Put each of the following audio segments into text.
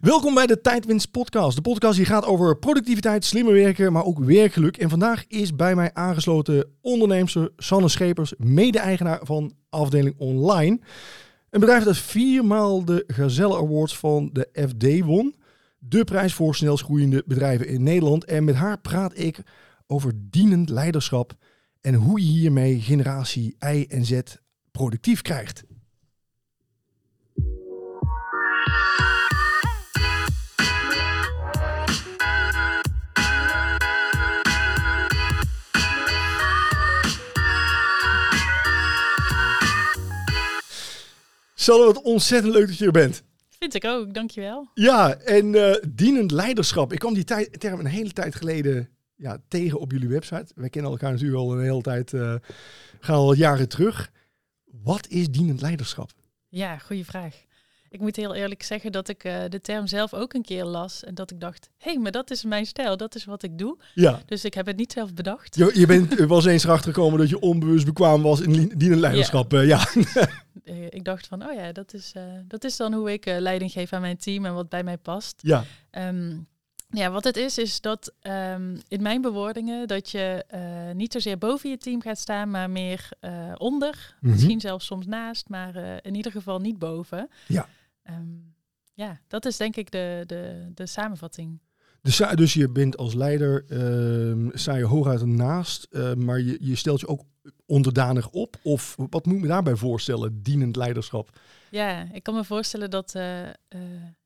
Welkom bij de Tijdwinst podcast. De podcast die gaat over productiviteit, slimmer werken, maar ook werkgeluk. En vandaag is bij mij aangesloten onderneemster Sanne Schepers, mede-eigenaar van afdeling online. Een bedrijf dat viermaal de Gazelle Awards van de FD won. De prijs voor snelst groeiende bedrijven in Nederland. En met haar praat ik over dienend leiderschap en hoe je hiermee generatie Y en Z productief krijgt. Sanne, wat ontzettend leuk dat je er bent. Vind ik ook, dankjewel. Ja, en uh, dienend leiderschap. Ik kwam die term een hele tijd geleden ja, tegen op jullie website. Wij kennen elkaar natuurlijk al een hele tijd, uh, gaan al jaren terug. Wat is dienend leiderschap? Ja, goede vraag. Ik moet heel eerlijk zeggen dat ik uh, de term zelf ook een keer las en dat ik dacht, hé, hey, maar dat is mijn stijl, dat is wat ik doe. Ja. Dus ik heb het niet zelf bedacht. Je, je bent was eens erachter gekomen dat je onbewust bekwaam was in dienend leiderschap. Ja. Uh, ja. ik dacht van, oh ja, dat is, uh, dat is dan hoe ik leiding geef aan mijn team en wat bij mij past. Ja. Um, ja, wat het is, is dat um, in mijn bewoordingen dat je uh, niet zozeer boven je team gaat staan, maar meer uh, onder. Mm -hmm. Misschien zelfs soms naast, maar uh, in ieder geval niet boven. Ja. Um, ja, dat is denk ik de, de, de samenvatting. Dus, dus je bent als leider, uh, sta je hooguit naast, uh, maar je, je stelt je ook onderdanig op? Of wat moet ik me daarbij voorstellen, dienend leiderschap? Ja, ik kan me voorstellen dat uh,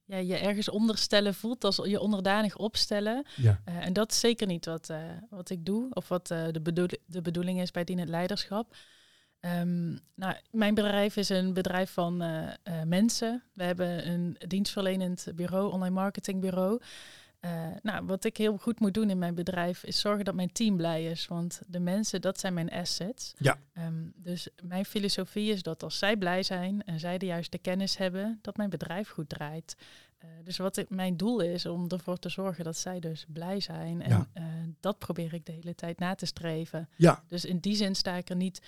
ja, je ergens onderstellen voelt als je onderdanig opstellen. Ja. Uh, en dat is zeker niet wat, wat ik doe of wat de, bedoel de bedoeling is bij dienend leiderschap. Um, nou, mijn bedrijf is een bedrijf van mensen. We hebben een dienstverlenend bureau, online marketingbureau. Uh, nou, wat ik heel goed moet doen in mijn bedrijf is zorgen dat mijn team blij is. Want de mensen, dat zijn mijn assets. Ja. Um, dus mijn filosofie is dat als zij blij zijn en zij de juiste kennis hebben, dat mijn bedrijf goed draait. Uh, dus wat ik, mijn doel is om ervoor te zorgen dat zij dus blij zijn. En ja. uh, dat probeer ik de hele tijd na te streven. Ja. Dus in die zin sta ik er niet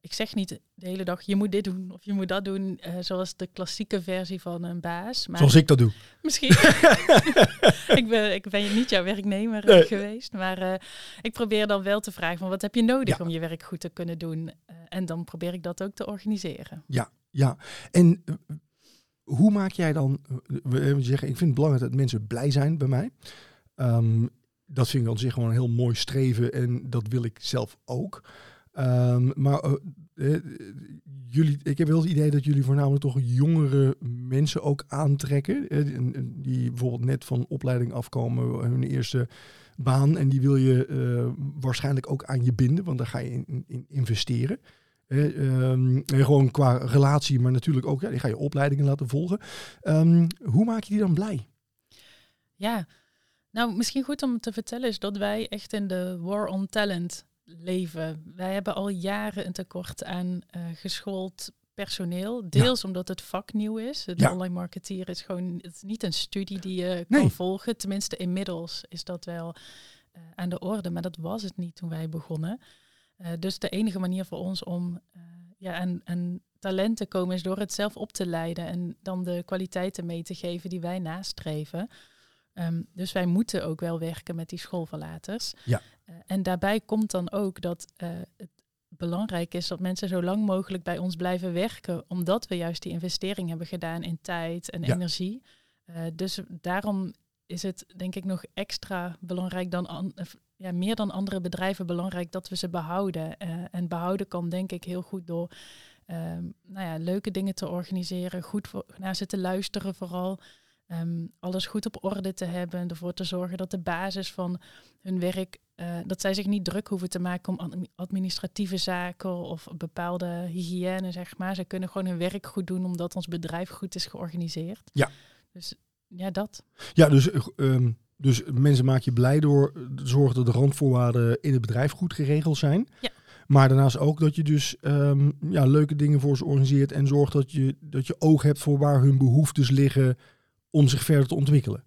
ik zeg niet de hele dag, je moet dit doen of je moet dat doen, uh, zoals de klassieke versie van een baas. Maar zoals ik dat doe. Misschien. ik, ben, ik ben niet jouw werknemer nee. geweest, maar uh, ik probeer dan wel te vragen van wat heb je nodig ja. om je werk goed te kunnen doen. en dan probeer ik dat ook te organiseren. Ja, ja. En hoe maak jij dan, zeggen, ik vind het belangrijk dat mensen blij zijn bij mij. Um, dat vind ik aan zich gewoon een heel mooi streven en dat wil ik zelf ook. Um, maar uh, uh, jullie, ik heb wel het idee dat jullie voornamelijk toch jongere mensen ook aantrekken. Die bijvoorbeeld net van opleiding afkomen, hun eerste baan. En die wil je waarschijnlijk ook aan je binden, want daar ga je in, in investeren. Um, gewoon qua relatie, maar natuurlijk ook, ja, die ga je opleidingen laten volgen. Um, hoe maak je die dan blij? Ja, nou misschien goed om te vertellen is dat wij echt in de war on talent leven. Wij hebben al jaren een tekort aan uh, geschoold personeel. Deels ja. omdat het vak nieuw is. De ja. online marketeer is gewoon het is niet een studie die je nee. kan volgen. Tenminste, inmiddels is dat wel uh, aan de orde. Maar dat was het niet toen wij begonnen. Uh, dus de enige manier voor ons om ja, aan, aan talent te komen is door het zelf op te leiden en dan de kwaliteiten mee te geven die wij nastreven. Um, dus wij moeten ook wel werken met die schoolverlaters. Ja. Uh, en daarbij komt dan ook dat uh, het belangrijk is dat mensen zo lang mogelijk bij ons blijven werken, omdat we juist die investering hebben gedaan in tijd en ja. energie. Uh, dus daarom is het denk ik nog extra belangrijk dan an, ja, meer dan andere bedrijven belangrijk dat we ze behouden. en behouden kan denk ik heel goed door nou ja, leuke dingen te organiseren, goed voor, naar ze te luisteren vooral. Um, alles goed op orde te hebben en ervoor te zorgen dat de basis van hun werk, uh, dat zij zich niet druk hoeven te maken om administratieve zaken of bepaalde hygiëne, zeg maar. Ze kunnen gewoon hun werk goed doen omdat ons bedrijf goed is georganiseerd. Ja. Dus ja, dat. Ja, dus, um, dus mensen maak je blij door te zorgen dat de randvoorwaarden in het bedrijf goed geregeld zijn. Ja. Maar daarnaast ook dat je dus um, ja, leuke dingen voor ze organiseert en zorgt dat je, dat je oog hebt voor waar hun behoeftes liggen om zich verder te ontwikkelen.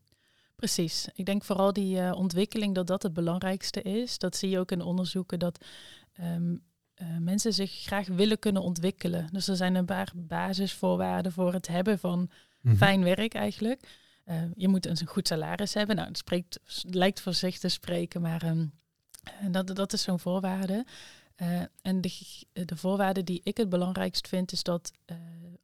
Precies. Ik denk vooral die uh, ontwikkeling dat dat het belangrijkste is. Dat zie je ook in onderzoeken dat um, uh, mensen zich graag willen kunnen ontwikkelen. Dus er zijn een paar basisvoorwaarden voor het hebben van mm-hmm. fijn werk eigenlijk. je moet een goed salaris hebben. Nou, het spreekt, lijkt voor zich te spreken, maar ehm, dat, dat is zo'n voorwaarde. En de, de voorwaarde die ik het belangrijkst vind, is dat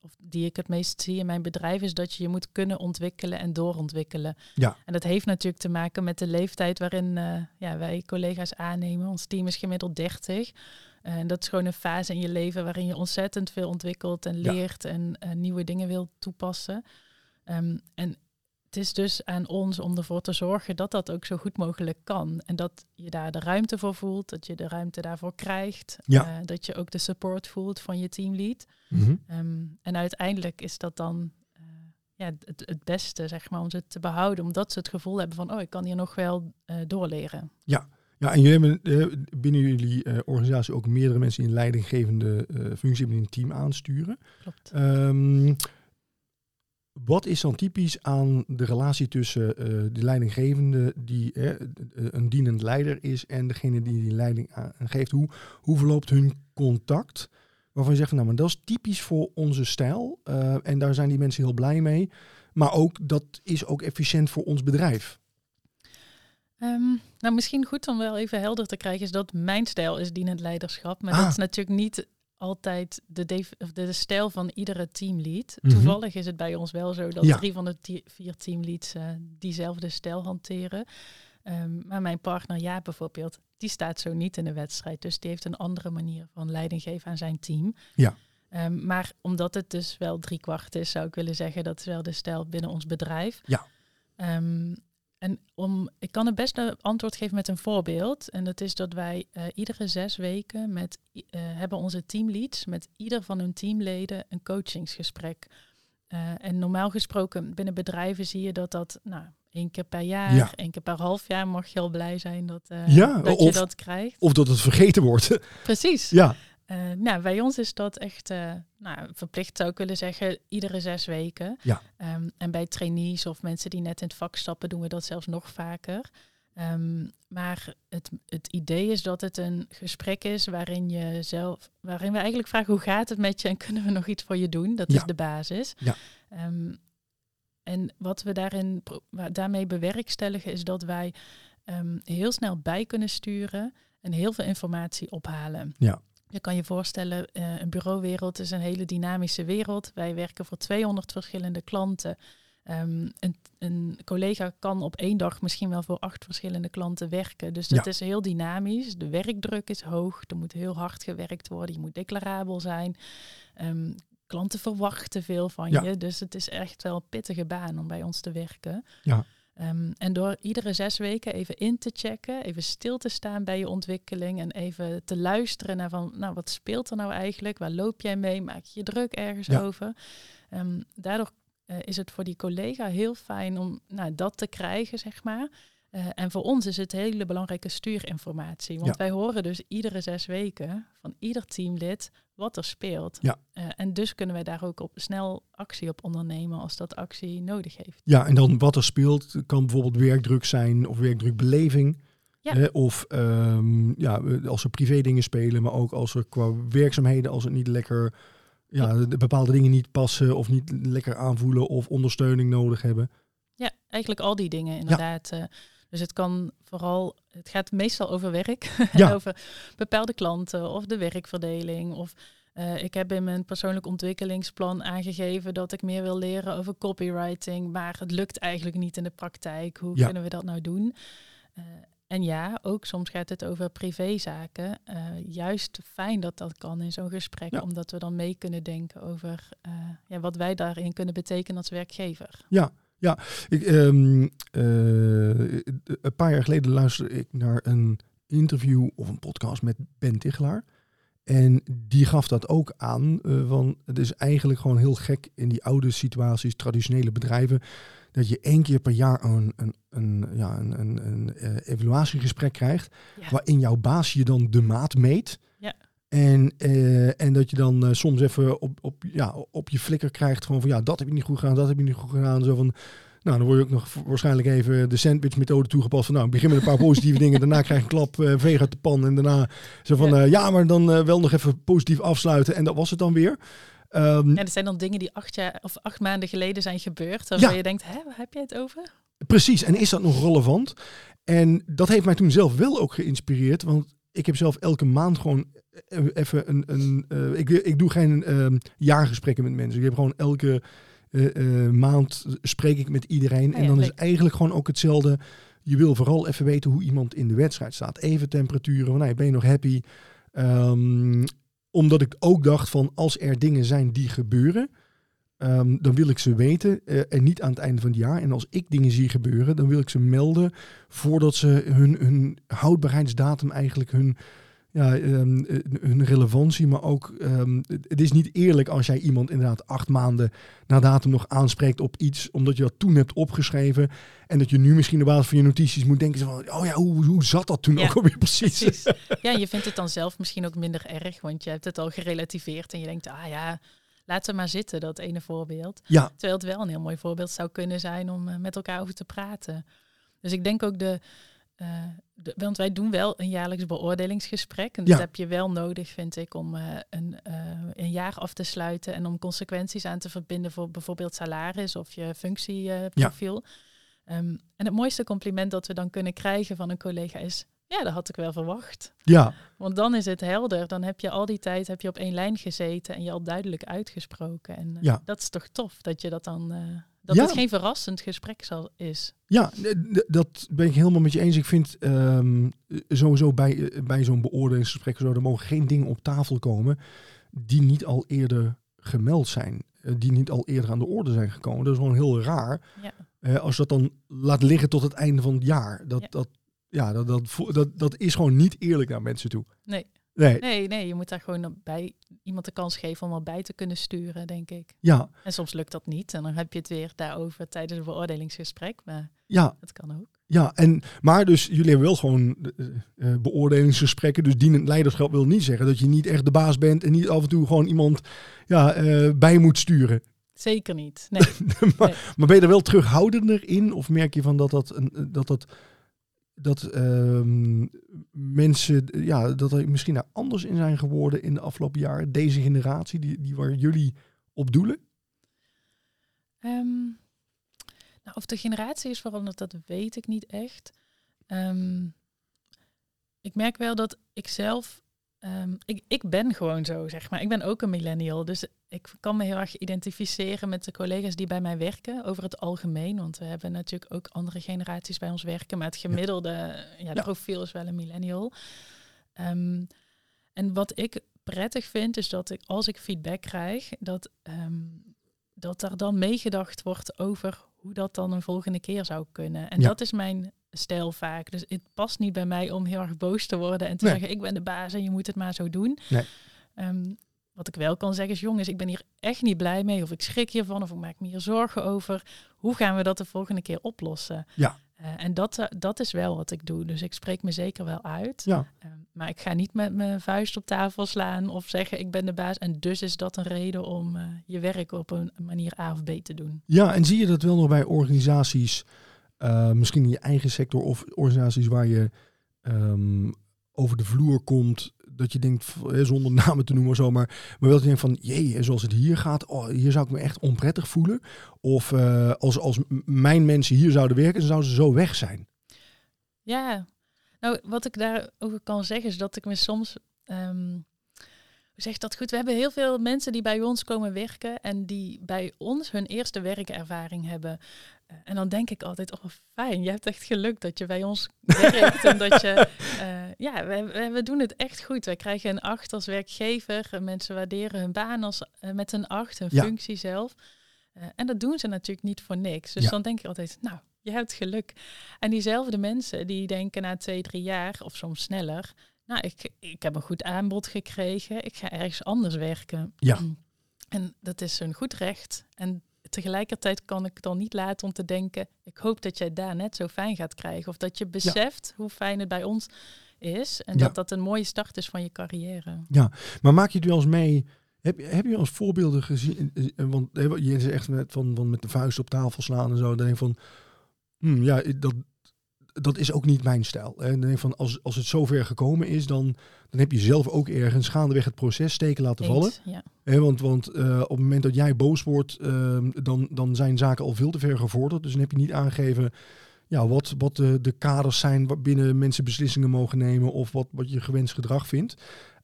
of die ik het meest zie in mijn bedrijf, is dat je je moet kunnen ontwikkelen en doorontwikkelen. Ja. En dat heeft natuurlijk te maken met de leeftijd waarin uh, ja, wij collega's aannemen. Ons team is gemiddeld 30. En dat is gewoon een fase in je leven waarin je ontzettend veel ontwikkelt en leert en nieuwe dingen wil toepassen. Um, en het is dus aan ons om ervoor te zorgen dat dat ook zo goed mogelijk kan. En dat je daar de ruimte voor voelt, dat je de ruimte daarvoor krijgt. Ja. Uh, dat je ook de support voelt van je teamlead. Mm -hmm. um, en uiteindelijk is dat dan uh, ja, het, het beste, zeg maar, om ze te behouden. Omdat ze het gevoel hebben van, oh, ik kan hier nog wel uh, doorleren. Ja. Ja, en jullie hebben binnen jullie organisatie ook meerdere mensen in leidinggevende functie in een team aansturen. Klopt. Um, wat is dan typisch aan de relatie tussen uh, de leidinggevende die uh, een dienend leider is en degene die die leiding aangeeft? Hoe, hoe verloopt hun contact? Waarvan je zegt van nou, maar dat is typisch voor onze stijl uh, en daar zijn die mensen heel blij mee. Maar ook dat is ook efficiënt voor ons bedrijf. Um, nou, misschien goed om wel even helder te krijgen is dat mijn stijl is dienend leiderschap. Maar ah. dat is natuurlijk niet altijd de, de, de stijl van iedere teamlead. Mhm. Toevallig is het bij ons wel zo dat Ja. drie van de vier teamleads eh, diezelfde stijl hanteren. Ehm, maar mijn partner ja bijvoorbeeld, die staat zo niet in de wedstrijd. Dus die heeft een andere manier van leiding geven aan zijn team. Ja. Ehm, maar omdat het dus wel drie kwart is, zou ik willen zeggen, dat is wel de stijl binnen ons bedrijf. Ja. Ehm, en om, ik kan het best een antwoord geven met een voorbeeld. En dat is dat wij eh, iedere zes weken met, eh, hebben onze teamleads met ieder van hun teamleden een coachingsgesprek. Eh, en normaal gesproken binnen bedrijven zie je dat dat nou, één keer per jaar, Ja. één keer per half jaar mag je al blij zijn dat, Ja, dat of- je dat krijgt. Of dat het vergeten wordt. Precies. ja, Eh, nou, bij ons is dat echt eh, nou, verplicht, zou ik willen zeggen, iedere zes weken. Ja. Ehm, en bij trainees of mensen die net in het vak stappen, doen we dat zelfs nog vaker. Ehm, maar het, het idee is dat het een gesprek is waarin, je zelf, waarin we eigenlijk vragen hoe gaat het met je en kunnen we nog iets voor je doen? Dat Ja. is de basis. Ja. Ehm, en wat we daarin, daarmee bewerkstelligen is dat wij heel snel bij kunnen sturen en heel veel informatie ophalen. Ja. Je kan je voorstellen, eh, een bureauwereld is een hele dynamische wereld. Wij werken voor 200 verschillende klanten. Ehm, een, een collega kan op één dag misschien wel voor acht verschillende klanten werken. Dus dat Ja. is heel dynamisch. De werkdruk is hoog. Er moet heel hard gewerkt worden. Je moet declarabel zijn. Ehm, klanten verwachten veel van Ja. je. Dus het is echt wel een pittige baan om bij ons te werken. Ja. Ehm, en door iedere zes weken even in te checken, even stil te staan bij je ontwikkeling en even te luisteren naar van, nou, wat speelt er nou eigenlijk? Waar loop jij mee? Maak je je druk ergens Ja. over? Ehm, daardoor eh, is het voor die collega heel fijn om nou, dat te krijgen, zeg maar. Eh, en voor ons is het hele belangrijke stuurinformatie. Want Ja. wij horen dus iedere zes weken van ieder teamlid wat er speelt. Ja. Eh, en dus kunnen wij daar ook op snel actie op ondernemen als dat actie nodig heeft. Ja, en dan wat er speelt kan bijvoorbeeld werkdruk zijn of werkdrukbeleving. Ja. Of ehm, ja, als er privé dingen spelen, maar ook als er qua werkzaamheden, als het niet lekker, ja, de bepaalde dingen niet passen of niet lekker aanvoelen of ondersteuning nodig hebben. Ja, eigenlijk al die dingen inderdaad. eh. Dus het kan vooral, het gaat meestal over werk, Ja. over bepaalde klanten of de werkverdeling. Of eh, ik heb in mijn persoonlijk ontwikkelingsplan aangegeven dat ik meer wil leren over copywriting, maar het lukt eigenlijk niet in de praktijk. Hoe Ja. kunnen we dat nou doen? Eh, en ja, ook soms gaat het over privézaken. Eh, juist fijn dat dat kan in zo'n gesprek, Ja. omdat we dan mee kunnen denken over ja, wat wij daarin kunnen betekenen als werkgever. Ja, ja. Ik, ehm, eh, een paar jaar geleden luisterde ik naar een interview of een podcast met Ben Tichelaar. En die gaf dat ook aan. eh, van het is eigenlijk gewoon heel gek in die oude situaties, traditionele bedrijven, dat je één keer per jaar een, een, een, ja, een, een, een eh, evaluatiegesprek krijgt. Ja. Waarin jouw baas je dan de maat meet. En, eh, en dat je dan eh, soms even op, op, ja, op je flikker krijgt. Gewoon van ja, dat heb je niet goed gedaan, dat heb je niet goed gedaan. Zo van, nou, dan word je ook nog waarschijnlijk even de sandwich-methode toegepast. Van nou, begin met een paar positieve dingen. Daarna krijg je een klap, eh veeg uit de pan. En daarna zo van Ja. maar dan wel nog even positief afsluiten. En dat was het dan weer. Um, ja, er zijn dan dingen die acht, jaar, of acht maanden geleden zijn gebeurd. Waarvan je denkt, hè, waar heb jij het over? Precies, en is dat nog relevant? En dat heeft mij toen zelf wel ook geïnspireerd. Want ik heb zelf elke maand gewoon e-, even een. een uh, ik, ik doe geen uh, jaargesprekken met mensen. Ik heb gewoon elke uh, maand spreek ik met iedereen. Oh en dan is eigenlijk gewoon ook hetzelfde. Je wil vooral even weten hoe iemand in de wedstrijd staat. Even temperaturen. Van, nou, ben je nog happy? Um, omdat ik ook dacht van als er dingen zijn die gebeuren, um, dan wil ik ze weten uh, en niet aan het einde van het jaar. En als ik dingen zie gebeuren, dan wil ik ze melden voordat ze hun, hun houdbaarheidsdatum eigenlijk hun ja, um, hun relevantie, maar ook um, het is niet eerlijk als jij iemand inderdaad acht maanden na datum nog aanspreekt op iets, omdat je dat toen hebt opgeschreven en dat je nu misschien op basis van je notities moet denken van, oh ja, hoe, hoe zat dat toen ook alweer precies? precies? Ja, je vindt het dan zelf misschien ook minder erg, want je hebt het al gerelativeerd en je denkt, ah ja, laten we maar zitten, dat ene voorbeeld. Ja. Terwijl het wel een heel mooi voorbeeld zou kunnen zijn om uh, met elkaar over te praten. Dus ik denk ook de, uh, de, want wij doen wel een jaarlijks beoordelingsgesprek. En dat heb je wel nodig, vind ik, om uh, een, een jaar af te sluiten en om consequenties aan te verbinden voor bijvoorbeeld salaris of je functieprofiel. Ja. Um, en het mooiste compliment dat we dan kunnen krijgen van een collega is. Ja, dat had ik wel verwacht. Ja. Want dan is het helder. Dan heb je al die tijd heb je op één lijn gezeten en je al duidelijk uitgesproken. En ja. dat is toch tof dat je dat dan dat ja. het geen verrassend gesprek zal, is. Ja, dat ben ik helemaal met je eens. Ik vind um, sowieso bij, bij zo'n beoordelingsgesprek, zo, er mogen geen dingen op tafel komen die niet al eerder gemeld zijn. Eh, die niet al eerder aan de orde zijn gekomen. Dat is gewoon heel raar. Ja. Uh, als dat dan laat liggen tot het einde van het jaar. Dat, ja. dat, ja, dat, dat, dat, dat is gewoon niet eerlijk naar mensen toe. Nee. Nee. nee, nee, je moet daar gewoon bij iemand de kans geven om wat bij te kunnen sturen, denk ik. Ja. En soms lukt dat niet en dan heb je het weer daarover tijdens een beoordelingsgesprek, maar ja. dat kan ook. Ja, en, maar dus jullie hebben wel gewoon uh, beoordelingsgesprekken, dus dienend leiderschap wil niet zeggen dat je niet echt de baas bent en niet af en toe gewoon iemand ja, uh, bij moet sturen. Zeker niet. Nee. maar, nee. maar ben je er wel terughoudender in? Of merk je van dat dat, een, dat, dat dat uh, mensen, ja, dat er misschien daar anders in zijn geworden in de afgelopen jaren. Deze generatie, die, die waar jullie op doelen? Um, nou, of de generatie is veranderd, dat weet ik niet echt. Um, ik merk wel dat ik zelf Um, ik, ik ben gewoon zo, zeg maar. Ik ben ook een millennial. Dus ik kan me heel erg identificeren met de collega's die bij mij werken, over het algemeen. Want we hebben natuurlijk ook andere generaties bij ons werken. Maar het gemiddelde ja. ja, ja. profiel is wel een millennial. Um, en wat ik prettig vind, is dat ik als ik feedback krijg, dat, um, dat er dan meegedacht wordt over hoe dat dan een volgende keer zou kunnen. En dat is mijn stijl vaak. Dus het past niet bij mij om heel erg boos te worden en te zeggen ik ben de baas en je moet het maar zo doen. Nee. Um, wat ik wel kan zeggen is, jongens, ik ben hier echt niet blij mee. Of ik schrik hiervan, of ik maak me hier zorgen over. Hoe gaan we dat de volgende keer oplossen? Ja. Uh, en dat, uh, dat is wel wat ik doe. Dus ik spreek me zeker wel uit. Ja. Uh, maar ik ga niet met mijn vuist op tafel slaan of zeggen ik ben de baas. En dus is dat een reden om je werk op een manier A of B te doen. Ja, en zie je dat wel nog bij organisaties uh, misschien in je eigen sector of organisaties waar je um, over de vloer komt, dat je denkt, zonder namen te noemen of zo, maar, maar wel dat je denkt van, jee, zoals het hier gaat, oh, hier zou ik me echt onprettig voelen. Of uh, als, als mijn mensen hier zouden werken, zouden ze zo weg zijn. Ja, nou wat ik daarover kan zeggen is dat ik me soms um, zeg dat goed? We hebben heel veel mensen die bij ons komen werken en die bij ons hun eerste werkervaring hebben. En dan denk ik altijd, oh fijn, je hebt echt geluk dat je bij ons werkt en dat je, uh, ja, we, we, doen het echt goed. Wij krijgen een acht als werkgever, mensen waarderen hun baan als, uh, met een acht, hun ja. functie zelf. en dat doen ze natuurlijk niet voor niks. Dus ja. dan denk ik altijd, nou, je hebt geluk. En diezelfde mensen die denken na twee, drie jaar of soms sneller, nou, ik, ik heb een goed aanbod gekregen. Ik ga ergens anders werken. Ja. En dat is een goed recht. En tegelijkertijd kan ik dan niet laten om te denken, ik hoop dat jij daar net zo fijn gaat krijgen. Of dat je beseft ja. hoe fijn het bij ons is. En ja. dat dat een mooie start is van je carrière. Ja, maar maak je het wel eens mee... Heb, heb je als voorbeelden gezien, want je zegt met, van, van met de vuist op tafel slaan en zo, denk van, hmm, ja, dat, dat is ook niet mijn stijl. En dan denk ik van, als, als het zover gekomen is, dan, dan heb je zelf ook ergens gaandeweg het proces steken laten vallen. ja. want want uh, op het moment dat jij boos wordt, uh, dan, dan zijn zaken al veel te ver gevorderd. Dus dan heb je niet aangegeven ja, wat, wat de, de kaders zijn waarbinnen mensen beslissingen mogen nemen of wat, wat je gewenst gedrag vindt.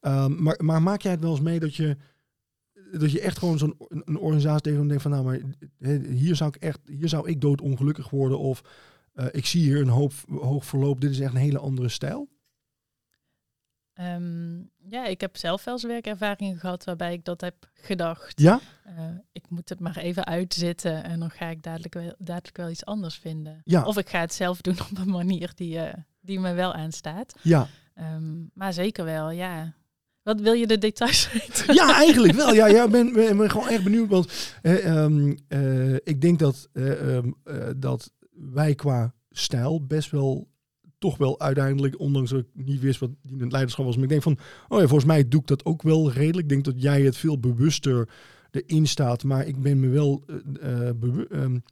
Um, maar, maar maak jij het wel eens mee dat je, dat je echt gewoon zo'n een organisatie tegen denkt van nou, maar hier zou ik echt, hier zou ik doodongelukkig worden of uh, ik zie hier een hoop, hoog verloop, dit is echt een hele andere stijl? Um, ja, ik heb zelf wel eens werkervaringen gehad waarbij ik dat heb gedacht. Ja? Uh, ik moet het maar even uitzitten en dan ga ik dadelijk wel, dadelijk wel iets anders vinden. Ja. Of ik ga het zelf doen op een manier die, uh, die me wel aanstaat. Ja. Um, maar zeker wel, ja. Wat wil je de details weten? Ja, eigenlijk wel. Ja, ja ik ben, ben, ben gewoon echt benieuwd. Want um, ik denk dat, dat wij qua stijl best wel toch wel uiteindelijk, ondanks dat ik niet wist wat die het leiderschap was, maar ik denk van, oh ja, volgens mij doe ik dat ook wel redelijk. Ik denk dat jij het veel bewuster erin staat, maar ik ben me wel, uh, um,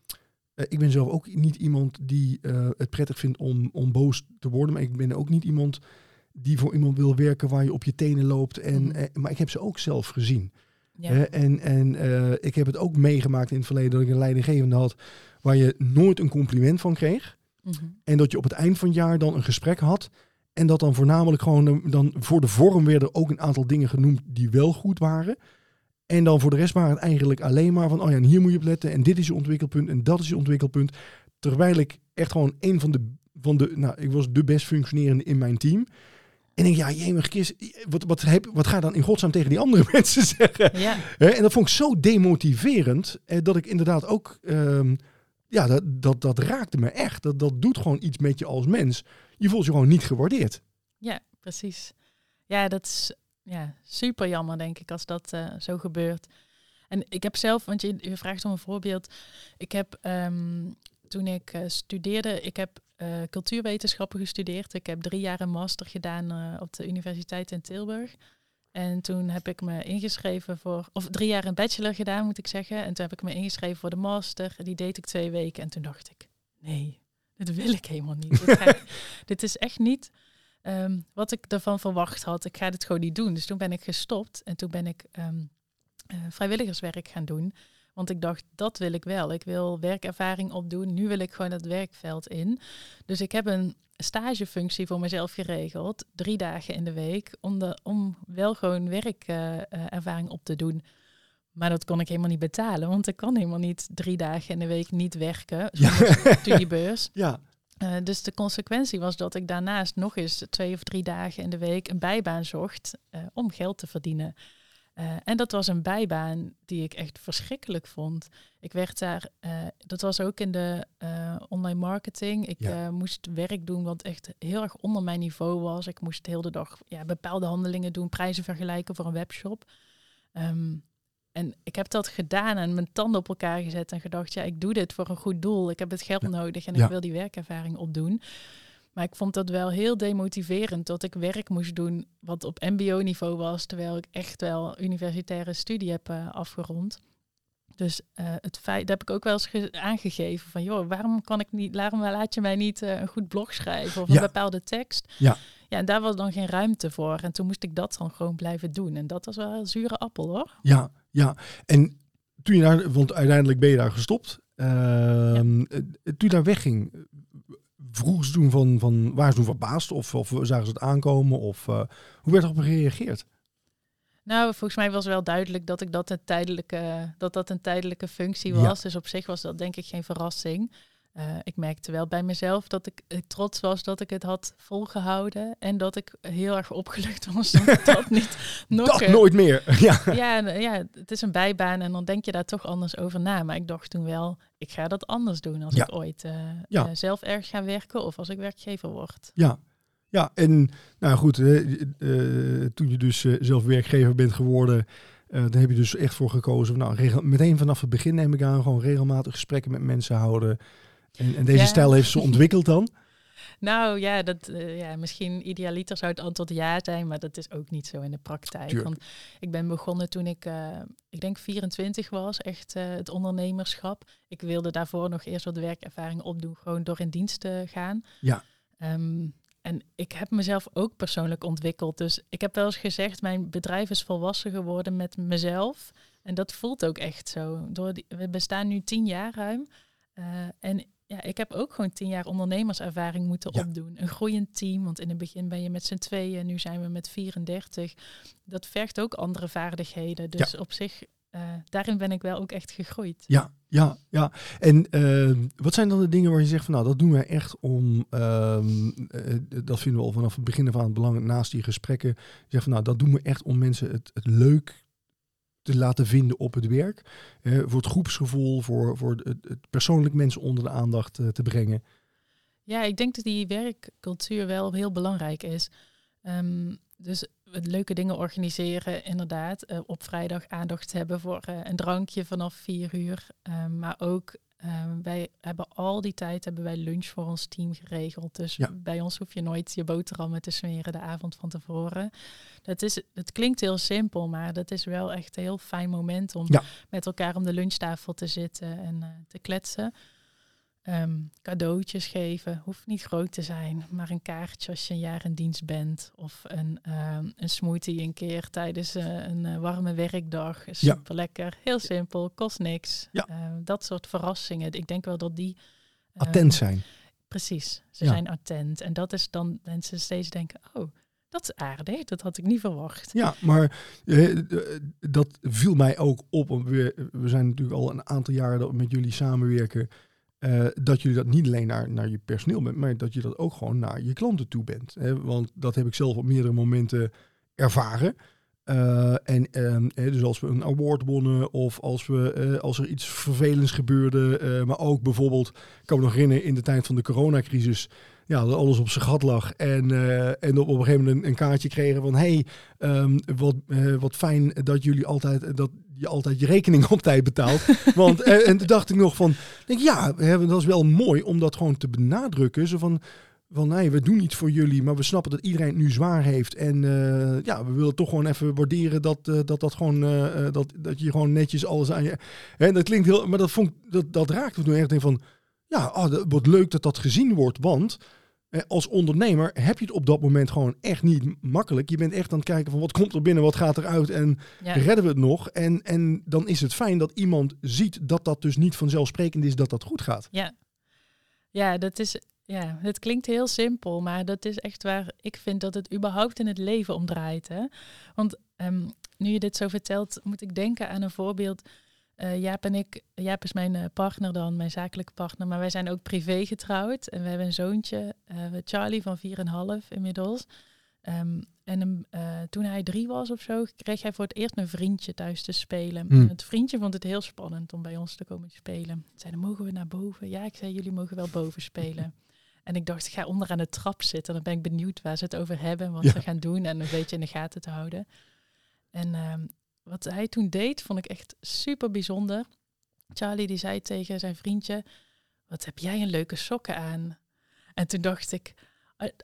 uh, ik ben zelf ook niet iemand die uh, het prettig vindt om, om boos te worden, maar ik ben ook niet iemand die voor iemand wil werken waar je op je tenen loopt. En, mm. maar ik heb ze ook zelf gezien. Ja. en en ik heb het ook meegemaakt in het verleden dat ik een leidinggevende had waar je nooit een compliment van kreeg. Mm -hmm. En dat je op het eind van het jaar dan een gesprek had. En dat dan voornamelijk gewoon dan voor de vorm werden ook een aantal dingen genoemd die wel goed waren. En dan voor de rest waren het eigenlijk alleen maar van, oh ja, en hier moet je op letten. En dit is je ontwikkelpunt en dat is je ontwikkelpunt. Terwijl ik echt gewoon een van de, van de nou, ik was de best functionerende in mijn team. En ik, ja, jemig kist, wat, wat, heb, wat ga je dan in godsnaam tegen die andere mensen zeggen? Ja. En dat vond ik zo demotiverend, dat ik inderdaad ook... Um, ja, dat, dat, dat raakte me echt. Dat, dat doet gewoon iets met je als mens. Je voelt je gewoon niet gewaardeerd. Ja, precies. Ja, dat is ja, super jammer, denk ik, als dat uh, zo gebeurt. En ik heb zelf, want je, je vraagt om een voorbeeld. Ik heb um, toen ik uh, studeerde, ik heb uh, cultuurwetenschappen gestudeerd. Ik heb drie jaar een master gedaan op de Universiteit in Tilburg. En toen heb ik me ingeschreven voor, of drie jaar een bachelor gedaan moet ik zeggen. En toen heb ik me ingeschreven voor de master. Die deed ik twee weken. En toen dacht ik, nee, dit wil ik helemaal niet. dit, ik, dit, is echt niet um, wat ik ervan verwacht had. Ik ga dit gewoon niet doen. Dus toen ben ik gestopt. En toen ben ik um, uh, vrijwilligerswerk gaan doen. Want ik dacht, dat wil ik wel. Ik wil werkervaring opdoen. Nu wil ik gewoon het werkveld in. Dus ik heb een stagefunctie voor mezelf geregeld. Drie dagen in de week. Om, de, om wel gewoon werkervaring uh, op te doen. Maar dat kon ik helemaal niet betalen. Want ik kan helemaal niet drie dagen in de week niet werken. Zonder studiebeurs. Ja. Uh, dus de consequentie was dat ik daarnaast nog eens twee of drie dagen in de week een bijbaan zocht uh, om geld te verdienen. Uh, en dat was een bijbaan die ik echt verschrikkelijk vond. Ik werd daar, uh, dat was ook in de uh, online marketing. Ik ja. moest werk doen wat echt heel erg onder mijn niveau was. Ik moest de hele dag ja, bepaalde handelingen doen, prijzen vergelijken voor een webshop. Um, en ik heb dat gedaan en mijn tanden op elkaar gezet en gedacht, ja, ik doe dit voor een goed doel. Ik heb het geld Ja. nodig en Ja. ik wil die werkervaring opdoen. Maar ik vond dat wel heel demotiverend dat ik werk moest doen wat op mbo-niveau was, terwijl ik echt wel universitaire studie heb eh, afgerond. Dus eh, het feit, dat heb ik ook wel eens ge- aangegeven van, joh, waarom kan ik niet, waarom laat je mij niet eh, een goed blog schrijven of een Ja. bepaalde tekst? Ja. Ja, en daar was dan geen ruimte voor. En toen moest ik dat dan gewoon blijven doen. En dat was wel een zure appel, hoor. Ja, ja. En toen je daar, want uiteindelijk ben je daar gestopt. Ehm, eh, Toen je daar wegging, vroeg ze toen van, van waren ze toen verbaasd of, of zagen ze het aankomen? Of uh, hoe werd erop gereageerd? Nou, volgens mij was wel duidelijk dat ik dat een tijdelijke, dat dat een tijdelijke functie Ja. was. Dus op zich was dat denk ik geen verrassing. Uh, ik merkte wel bij mezelf dat ik uh, trots was dat ik het had volgehouden. En dat ik heel erg opgelucht was dat ik dat niet nog... Dat nooit meer. Ja. Ja, ja, het is een bijbaan en dan denk je daar toch anders over na. Maar ik dacht toen wel, ik ga dat anders doen als Ja. ik ooit uh, Ja. zelf ergens ga werken of als ik werkgever word. Ja, ja en nou goed, eh, toen je dus eh, zelf werkgever bent geworden, eh, dan heb je dus echt voor gekozen. Nou, regel, meteen vanaf het begin neem ik aan, gewoon regelmatig gesprekken met mensen houden. En, en deze Ja. stijl heeft ze ontwikkeld dan. Nou ja, dat, uh, ja, misschien idealiter zou het antwoord ja zijn, maar dat is ook niet zo in de praktijk. Want ik ben begonnen toen ik, uh, ik denk 24 was, echt uh, het ondernemerschap. Ik wilde daarvoor nog eerst wat werkervaring opdoen, gewoon door in dienst te gaan. Ja. Um, en ik heb mezelf ook persoonlijk ontwikkeld. Dus ik heb wel eens gezegd, mijn bedrijf is volwassen geworden met mezelf. En dat voelt ook echt zo. Door die, we bestaan nu tien jaar ruim. En ja, ik heb ook gewoon tien jaar ondernemerservaring moeten opdoen. Een groeiend team, want in het begin ben je met z'n tweeën, nu zijn we met 34. Dat vergt ook andere vaardigheden. Dus op zich, uh, daarin ben ik wel ook echt gegroeid. Ja, ja, ja. En uh, wat zijn dan de dingen waar je zegt van nou, dat doen wij echt om, uh, dat vinden we al vanaf het begin af aan belangrijk naast die gesprekken. Je zegt van nou, dat doen we echt om mensen het, het leuk te laten vinden op het werk. Uh, voor het groepsgevoel, voor, voor het, persoonlijk mensen onder de aandacht uh, te brengen. Ja, ik denk dat die werkcultuur wel heel belangrijk is. Um, dus leuke dingen organiseren, inderdaad. Uh, op vrijdag aandacht hebben voor een drankje vanaf vier uur. Um, maar ook Um, wij hebben al die tijd hebben wij lunch voor ons team geregeld. Dus ja. bij ons hoef je nooit je boterhammen te smeren de avond van tevoren. Dat is, het klinkt heel simpel, maar dat is wel echt een heel fijn moment om ja. met elkaar om de lunchtafel te zitten en uh, te kletsen. Um, cadeautjes geven, hoeft niet groot te zijn, maar een kaartje als je een jaar in dienst bent. Of een, um, een smoothie een keer tijdens uh, een uh, warme werkdag. Super ja. lekker, heel simpel, kost niks. Ja. Uh, dat soort verrassingen. Ik denk wel dat die. Attent zijn. Precies, ze zijn attent. En dat is dan mensen steeds denken, oh, dat is aardig, dat had ik niet verwacht. Ja, maar eh, dat viel mij ook op. We, we zijn natuurlijk al een aantal jaren dat we met jullie samenwerken. Uh, dat jullie dat niet alleen naar, naar je personeel bent, maar dat je dat ook gewoon naar je klanten toe bent. Hè? Want dat heb ik zelf op meerdere momenten ervaren. Uh, en uh, dus als we een award wonnen of als, we, uh, als er iets vervelends gebeurde, maar ook bijvoorbeeld, ik kan me nog herinneren in de tijd van de coronacrisis, ja, dat alles op zijn gat lag. En, uh, en op, op een gegeven moment een, een kaartje kregen van hey, um, wat, uh, wat fijn dat jullie altijd dat je altijd je rekening op tijd betaalt. Want uh, en toen dacht ik nog van, denk ja, dat is wel mooi om dat gewoon te benadrukken. Zo van, van nee, we doen iets voor jullie, maar we snappen dat iedereen het nu zwaar heeft. En uh, ja, we willen toch gewoon even waarderen dat uh, dat, dat gewoon uh, dat, dat je gewoon netjes alles aan je. En dat klinkt heel, maar dat vond dat, dat raakt me toen echt denk van ja, oh, dat wordt leuk dat dat gezien wordt, want als ondernemer heb je het op dat moment gewoon echt niet makkelijk. Je bent echt aan het kijken van wat komt er binnen, wat gaat eruit en ja. redden we het nog. En, en dan is het fijn dat iemand ziet dat dat dus niet vanzelfsprekend is dat dat goed gaat. Ja, ja dat is, ja, het klinkt heel simpel, maar dat is echt waar ik vind dat het überhaupt in het leven om draait. Hè? Want um, nu je dit zo vertelt, moet ik denken aan een voorbeeld uh, Jaap en ik, Jaap is mijn uh, partner dan, mijn zakelijke partner, maar wij zijn ook privé getrouwd. En we hebben een zoontje, uh, Charlie van 4,5 inmiddels. Um, en toen hij drie was of zo, kreeg hij voor het eerst een vriendje thuis te spelen. Mm. Het vriendje vond het heel spannend om bij ons te komen spelen. Zeiden, mogen we naar boven? Ja, ik zei, jullie mogen wel boven spelen. En ik dacht, ik ga onder aan de trap zitten. Dan ben ik benieuwd waar ze het over hebben en wat ja. ze gaan doen. En een beetje in de gaten te houden. En um, wat hij toen deed, vond ik echt super bijzonder. Charlie die zei tegen zijn vriendje, wat heb jij een leuke sokken aan? En toen dacht ik,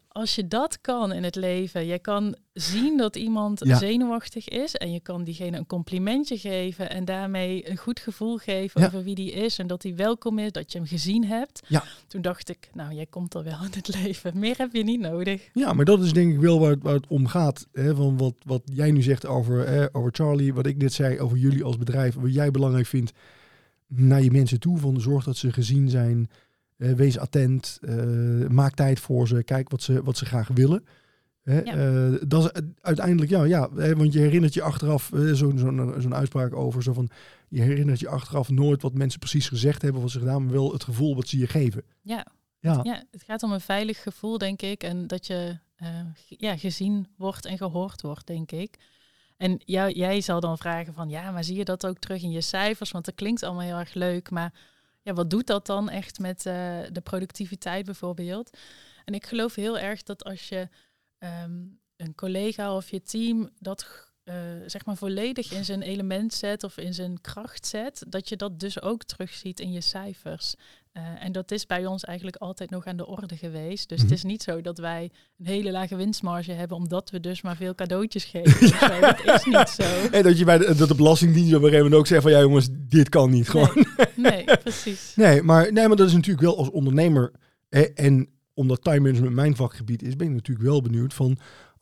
als je dat kan in het leven, je kan zien dat iemand ja. zenuwachtig is en je kan diegene een complimentje geven en daarmee een goed gevoel geven ja. over wie die is en dat hij welkom is, dat je hem gezien hebt. Ja. Toen dacht ik, nou, jij komt er wel in het leven. Meer heb je niet nodig. Ja, maar dat is denk ik wel waar het, waar het om gaat. Hè, van wat, wat jij nu zegt over, hè, over Charlie, wat ik net zei over jullie als bedrijf, wat jij belangrijk vindt naar je mensen toe, van zorg dat ze gezien zijn. Uh, wees attent, uh, maak tijd voor ze, kijk wat ze, wat ze graag willen. Hè? Ja. Uh, dat is uiteindelijk, ja, ja hè, want je herinnert je achteraf, zo'n zo zo'n uitspraak over, zo van, je herinnert je achteraf nooit wat mensen precies gezegd hebben, wat ze gedaan, maar wel het gevoel wat ze je geven. Ja. Ja. ja, het gaat om een veilig gevoel, denk ik, en dat je ja, gezien wordt en gehoord wordt, denk ik. En jou, jij zal dan vragen van, ja, maar zie je dat ook terug in je cijfers? Want dat klinkt allemaal heel erg leuk, maar ja, wat doet dat dan echt met uh, de productiviteit bijvoorbeeld? En ik geloof heel erg dat als je um, een collega of je team dat zeg maar volledig in zijn element zet of in zijn kracht zet, dat je dat dus ook terugziet in je cijfers. Uh, en dat is bij ons eigenlijk altijd nog aan de orde geweest. Dus het Mhm. is niet zo dat wij een hele lage winstmarge hebben, omdat we dus maar veel cadeautjes geven. zo. Dat is niet zo. En dat je bij de, dat de Belastingdienst op een gegeven moment ook zegt van ja jongens, dit kan niet. Gewoon. Nee, nee, precies. Nee, maar, nee, maar dat is natuurlijk wel als ondernemer. Hè, en omdat time management mijn vakgebied is, ben ik natuurlijk wel benieuwd van.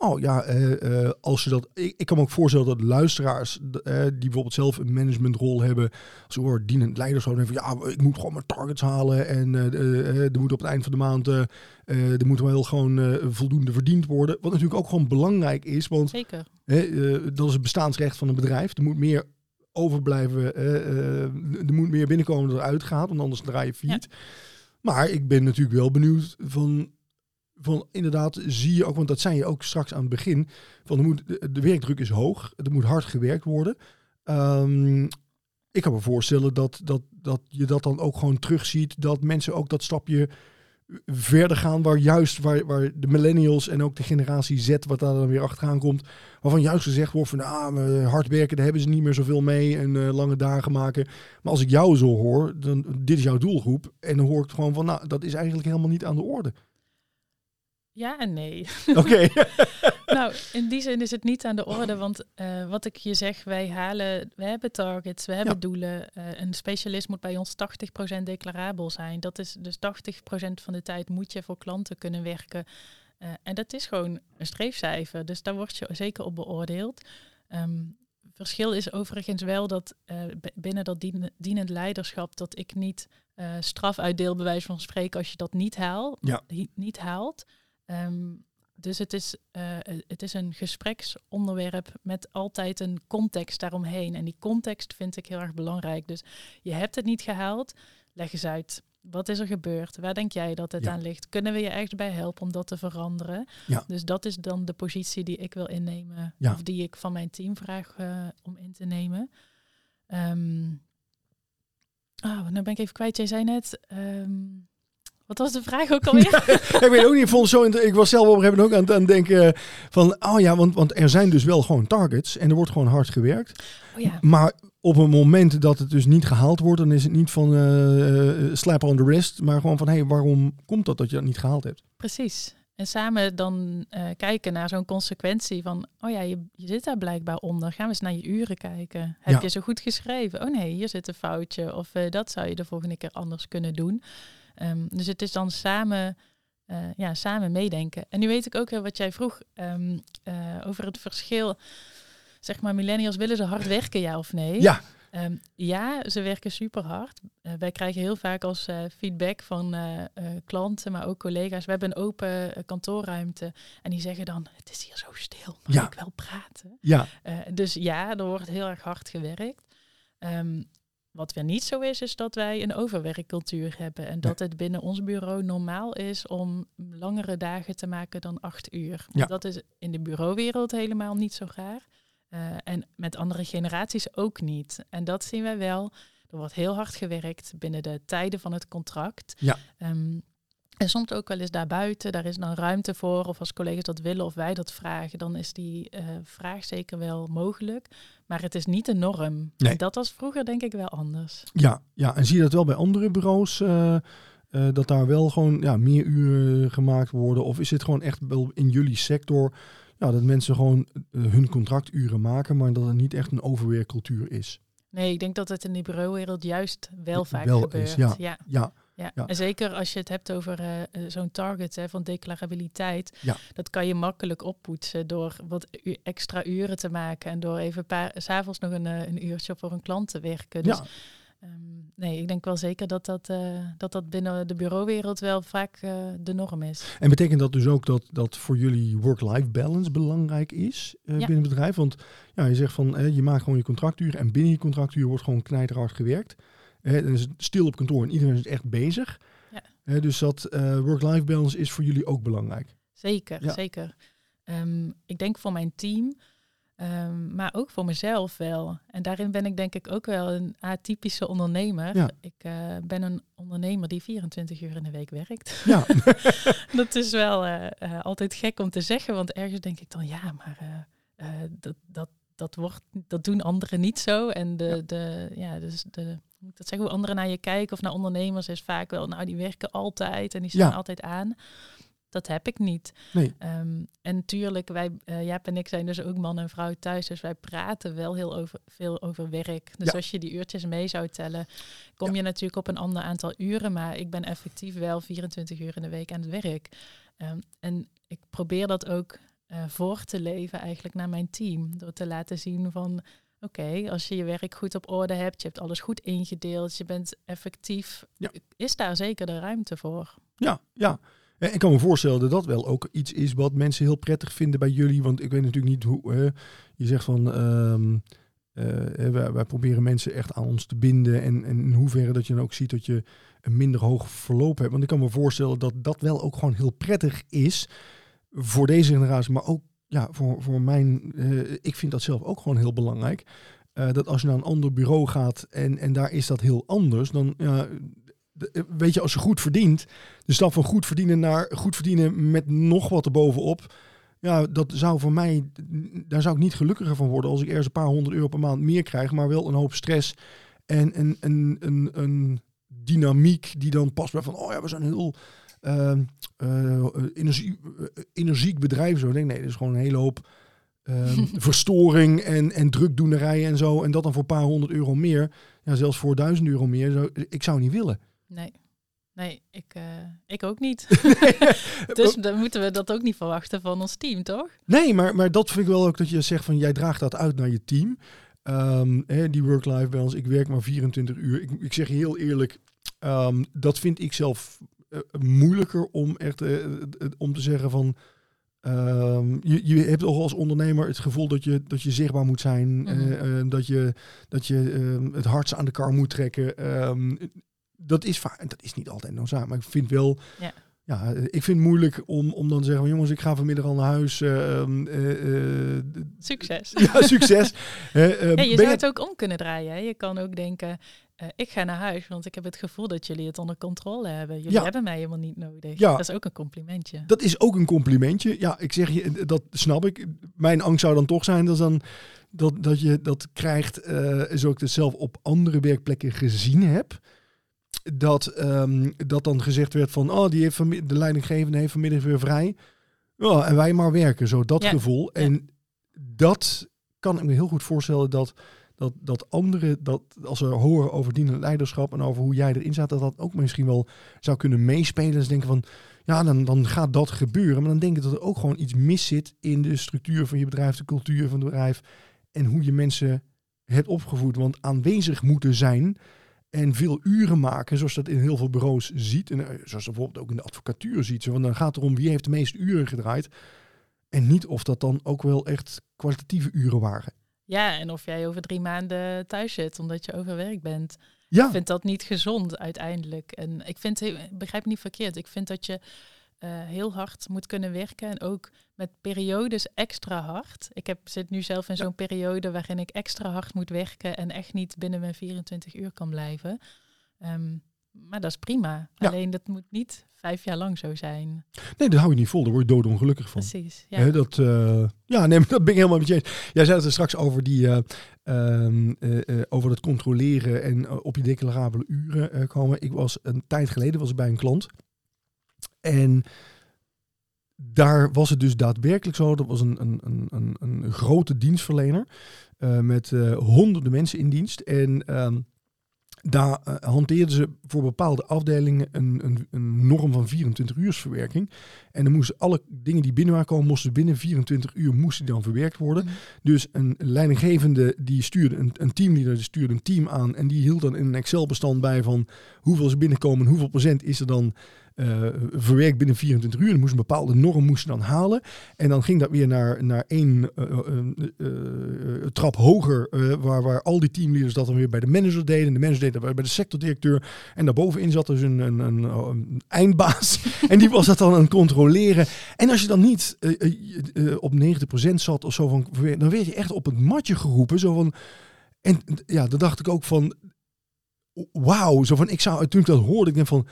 Oh ja, eh, eh, als je dat. Ik, ik kan me ook voorstellen dat luisteraars eh, die bijvoorbeeld zelf een managementrol hebben. Als horen dienend leiderschap. Dan van ja, ik moet gewoon mijn targets halen. En er moet op het eind van de maand. er moet wel gewoon voldoende verdiend worden. Wat natuurlijk ook gewoon belangrijk is. Want Zeker. Dat is het bestaansrecht van een bedrijf. Er moet meer overblijven. er moet meer binnenkomen dan eruit gaat, want anders draai je failliet. Maar ik ben natuurlijk wel benieuwd van, van inderdaad, zie je ook, want dat zei je ook straks aan het begin, van de, werkdruk is hoog, er moet hard gewerkt worden. Ehm, ik kan me voorstellen dat, dat, dat je dat dan ook gewoon terugziet, dat mensen ook dat stapje verder gaan, waar juist waar, waar de millennials en ook de generatie Z, wat daar dan weer achteraan komt, waarvan juist gezegd wordt van ah, hard werken, daar hebben ze niet meer zoveel mee en eh, lange dagen maken. Maar als ik jou zo hoor, dan dit is jouw doelgroep en dan hoor ik gewoon van nou, dat is eigenlijk helemaal niet aan de orde. Ja en nee. Oké. nou, in die zin is het niet aan de orde, want eh, wat ik je zeg, wij halen, we hebben targets, we hebben Ja. doelen. Eh, een specialist moet bij ons 80% declarabel zijn. Dat is dus 80% van de tijd moet je voor klanten kunnen werken. Eh, en dat is gewoon een streefcijfer, dus daar word je zeker op beoordeeld. Ehm, verschil is overigens wel dat binnen dat dien- dienend leiderschap dat ik niet straf uitdeel, bij wijze van spreken, als je dat niet, haalt, Ja. niet haalt. Ehm, dus het is, eh, het is een gespreksonderwerp met altijd een context daaromheen. En die context vind ik heel erg belangrijk. Dus je hebt het niet gehaald, leg eens uit. Wat is er gebeurd? Waar denk jij dat het Ja. aan ligt? Kunnen we je echt bij helpen om dat te veranderen? Ja. Dus dat is dan de positie die ik wil innemen. Ja. Of die ik van mijn team vraag eh, om in te nemen. Ehm oh, nou ben ik even kwijt. Jij zei net... ehm, wat was de vraag ook alweer? ik weet ook niet, ik, vond zo ik was zelf op een gegeven moment ook aan, het- aan het denken van, oh ja, want, want er zijn dus wel gewoon targets en er wordt gewoon hard gewerkt. Oh ja, Maar op een moment dat het dus niet gehaald wordt, dan is het niet van eh eh, slap on the wrist, maar gewoon van, hé, hey, waarom komt dat dat je dat niet gehaald hebt? precies. En samen dan eh, kijken naar zo'n consequentie van, oh ja, je, je zit daar blijkbaar onder. Gaan we eens naar je uren kijken. Heb Ja. je zo goed geschreven? Oh nee, hier zit een foutje. Of eh, dat zou je de volgende keer anders kunnen doen. Ehm, dus het is dan samen, eh, ja, samen meedenken. En nu weet ik ook wel wat jij vroeg ehm, eh, over het verschil. Zeg maar, millennials willen ze hard werken, ja of nee? Ja, Ehm, ja, ze werken super hard. Wij krijgen heel vaak als feedback van klanten, maar ook collega's. We hebben een open kantoorruimte en die zeggen dan: Het is hier zo stil, mag Ja. ik wel praten? ja, dus ja, er wordt heel erg hard gewerkt. Ehm, wat weer niet zo is, is dat wij een overwerkcultuur hebben. En dat het binnen ons bureau normaal is om langere dagen te maken dan acht uur. Ja. Dat is in de bureauwereld helemaal niet zo raar. Eh, en met andere generaties ook niet. En dat zien wij wel. Er wordt heel hard gewerkt binnen de tijden van het contract. Ja. Ehm, en soms ook wel eens daarbuiten, daar is dan ruimte voor. Of als collega's dat willen of wij dat vragen, dan is die eh, vraag zeker wel mogelijk. Maar het is niet de norm. Nee. En dat was vroeger denk ik wel anders. ja, ja. En zie je dat wel bij andere bureaus, eh, eh, dat daar wel gewoon ja, meer uren gemaakt worden? Of is het gewoon echt wel in jullie sector, ja, dat mensen gewoon hun contracturen maken, maar dat het niet echt een overwerkcultuur is? Nee, ik denk dat het in de bureauwereld juist wel vaak Wel gebeurt. is, ja. ja. Ja, Ja. Ja. en zeker als je het hebt over eh, eh, zo'n target hè, van declarabiliteit. Ja. Dat kan je makkelijk oppoetsen door wat u- extra uren te maken. En door even paar, s'avonds nog een, eh, een uurtje voor een klant te werken. Dus ja. ehm, nee, ik denk wel zeker dat dat, eh, dat, dat binnen de bureauwereld wel vaak eh, de norm is. En betekent dat dus ook dat, dat voor jullie work-life balance belangrijk is eh, Ja. binnen het bedrijf? Want ja, je zegt van eh, je maakt gewoon je contractuur en binnen je contractuur wordt gewoon knijterhard gewerkt. Eh, dan is het stil op kantoor en iedereen is echt bezig. Ja. Eh, dus dat eh, work-life balance is voor jullie ook belangrijk. Zeker, Ja. zeker. Ehm, ik denk voor mijn team, ehm, maar ook voor mezelf wel. En daarin ben ik denk ik ook wel een atypische ondernemer. Ja. Ik eh, ben een ondernemer die 24 uur in de week werkt. Ja, dat is wel eh, altijd gek om te zeggen, want ergens denk ik dan ja, maar dat, dat, dat, wordt, dat doen anderen niet zo. En de, de, ja, dus de, dat zeggen hoe anderen naar je kijken of naar ondernemers is vaak wel, nou die werken altijd en die staan altijd aan. Dat heb ik niet. Nee. Ehm, en natuurlijk, wij, uh, Jaap en ik zijn dus ook man en vrouw thuis. Dus wij praten wel heel over, veel over werk. Dus als je die uurtjes mee zou tellen, kom je natuurlijk op een ander aantal uren. Maar ik ben effectief wel 24 uur in de week aan het werk. Um, en ik probeer dat ook uh, voor te leven eigenlijk naar mijn team. Door te laten zien van oké, als je je werk goed op orde hebt, je hebt alles goed ingedeeld, je bent effectief, is daar zeker de ruimte voor. Ja, ja. En ik kan me voorstellen dat dat wel ook iets is wat mensen heel prettig vinden bij jullie. Want ik weet natuurlijk niet hoe. je zegt van. Um, wij, wij, proberen mensen echt aan ons te binden. En, en in hoeverre dat je dan ook ziet dat je een minder hoog verloop hebt. Want ik kan me voorstellen dat dat wel ook gewoon heel prettig is. Voor deze generatie, maar ook ja, voor, voor mijn. Uh, ik vind dat zelf ook gewoon heel belangrijk. Uh, dat als je naar een ander bureau gaat en, en daar is dat heel anders, dan eh, weet je, als je goed verdient, de stap van goed verdienen naar goed verdienen met nog wat erbovenop. Ja, dat zou voor mij, daar zou ik niet gelukkiger van worden als ik ergens een paar honderd euro per maand meer krijg, maar wel een hoop stress en een, een, een, een dynamiek die dan past bij van, oh ja, we zijn heel uh, uh, energie, uh, energiek bedrijf. Zo denk nee, dat is gewoon een hele hoop uh, verstoring en, en drukdoenerij en zo. En dat dan voor een paar honderd euro meer. Ja, zelfs voor duizend euro meer. Zo, ik zou niet willen. Nee. Nee, ik, uh, ik ook niet. dus dan moeten we dat ook niet verwachten van ons team, toch? Nee, maar, maar dat vind ik wel ook dat je zegt van jij draagt dat uit naar je team. Um, hè, die work-life balance, ik werk maar 24 uur. Ik, ik zeg heel eerlijk, um, dat vind ik zelf moeilijker om echt uh, om te zeggen van. Um, je, je hebt toch als ondernemer het gevoel dat je, dat je zichtbaar moet zijn. Mm -hmm. dat je, dat je het hardst aan de kar moet trekken dat is vaak, dat is niet altijd noodzakelijk, maar ik vind wel, ja. ja, ik vind het moeilijk om, om dan te zeggen, jongens, ik ga vanmiddag al naar huis. Succes. Ja, succes. ja, je zou het ook om kunnen draaien. Hè? Je kan ook denken, ik ga naar huis, want ik heb het gevoel dat jullie het onder controle hebben. Jullie hebben mij helemaal niet nodig. Ja, dat is ook een complimentje. Dat is ook een complimentje. Ja, ik zeg je, dat snap ik. Mijn angst zou dan toch zijn dat dan dat, dat je dat krijgt, uh, zo ik het zelf op andere werkplekken gezien heb dat, um, dat dan gezegd werd van, oh, die heeft de leidinggevende heeft vanmiddag weer vrij. Ja, en wij maar werken, zo dat gevoel. En dat kan ik me heel goed voorstellen dat, dat, dat anderen, dat als ze horen over dienend leiderschap en over hoe jij erin staat, dat dat ook misschien wel zou kunnen meespelen. Dus denken van, ja, dan, dan gaat dat gebeuren. Maar dan denk ik dat er ook gewoon iets mis zit in de structuur van je bedrijf, de cultuur van het bedrijf en hoe je mensen hebt opgevoed. Want aanwezig moeten zijn, en veel uren maken, zoals dat in heel veel bureaus ziet. En eh, zoals bijvoorbeeld ook in de advocatuur ziet. Want dan gaat het erom wie heeft de meeste uren gedraaid. En niet of dat dan ook wel echt kwalitatieve uren waren. Ja, en of jij over drie maanden thuis zit omdat je overwerkt bent. Ja. Ik vind dat niet gezond uiteindelijk. En ik vind, begrijp niet verkeerd, ik vind dat je uh, heel hard moet kunnen werken. En ook met periodes extra hard. Ik heb, zit nu zelf in zo'n periode waarin ik extra hard moet werken en echt niet binnen mijn 24 uur kan blijven. Um, maar dat is prima. Alleen dat moet niet vijf jaar lang zo zijn. Nee, dat hou je niet vol. Daar word je doodongelukkig van. Precies. Ja, dat, uh, ja nee, dat ben ik helemaal met je eens. Jij zei het er straks over, die, uh, uh, over het controleren en op je declarabele uren komen. Ik was een tijd geleden was ik bij een klant. En daar was het dus daadwerkelijk zo. Dat was een, een, een, een, grote dienstverlener met honderden mensen in dienst. En uh, daar uh, hanteerden ze voor bepaalde afdelingen een, een, een norm van 24 uursverwerking. En dan moesten alle dingen die binnen komen, moesten binnen 24 uur moesten dan verwerkt worden. Mhm. Dus een leidinggevende die stuurde, een, een teamleader die stuurde een team aan en die hield dan in een Excel-bestand bij van hoeveel ze binnenkomen, hoeveel procent is er dan uh, verwerkt binnen 24 uur. Dan moest een bepaalde norm moest dan halen. En dan ging dat weer naar, naar één uh, trap hoger, waar, waar al die teamleaders dat dan weer bij de manager deden. En de manager deed dat bij de sectordirecteur. En daarbovenin zat dus een, een, een, een eindbaas. en die was dat dan aan het controleren. En als je dan niet op 90% zat of zo, van, dan werd je echt op het matje geroepen. Zo van, en ja, dan dacht ik ook van, wauw. Zo van, ik zou, toen ik dat hoorde, ik denk van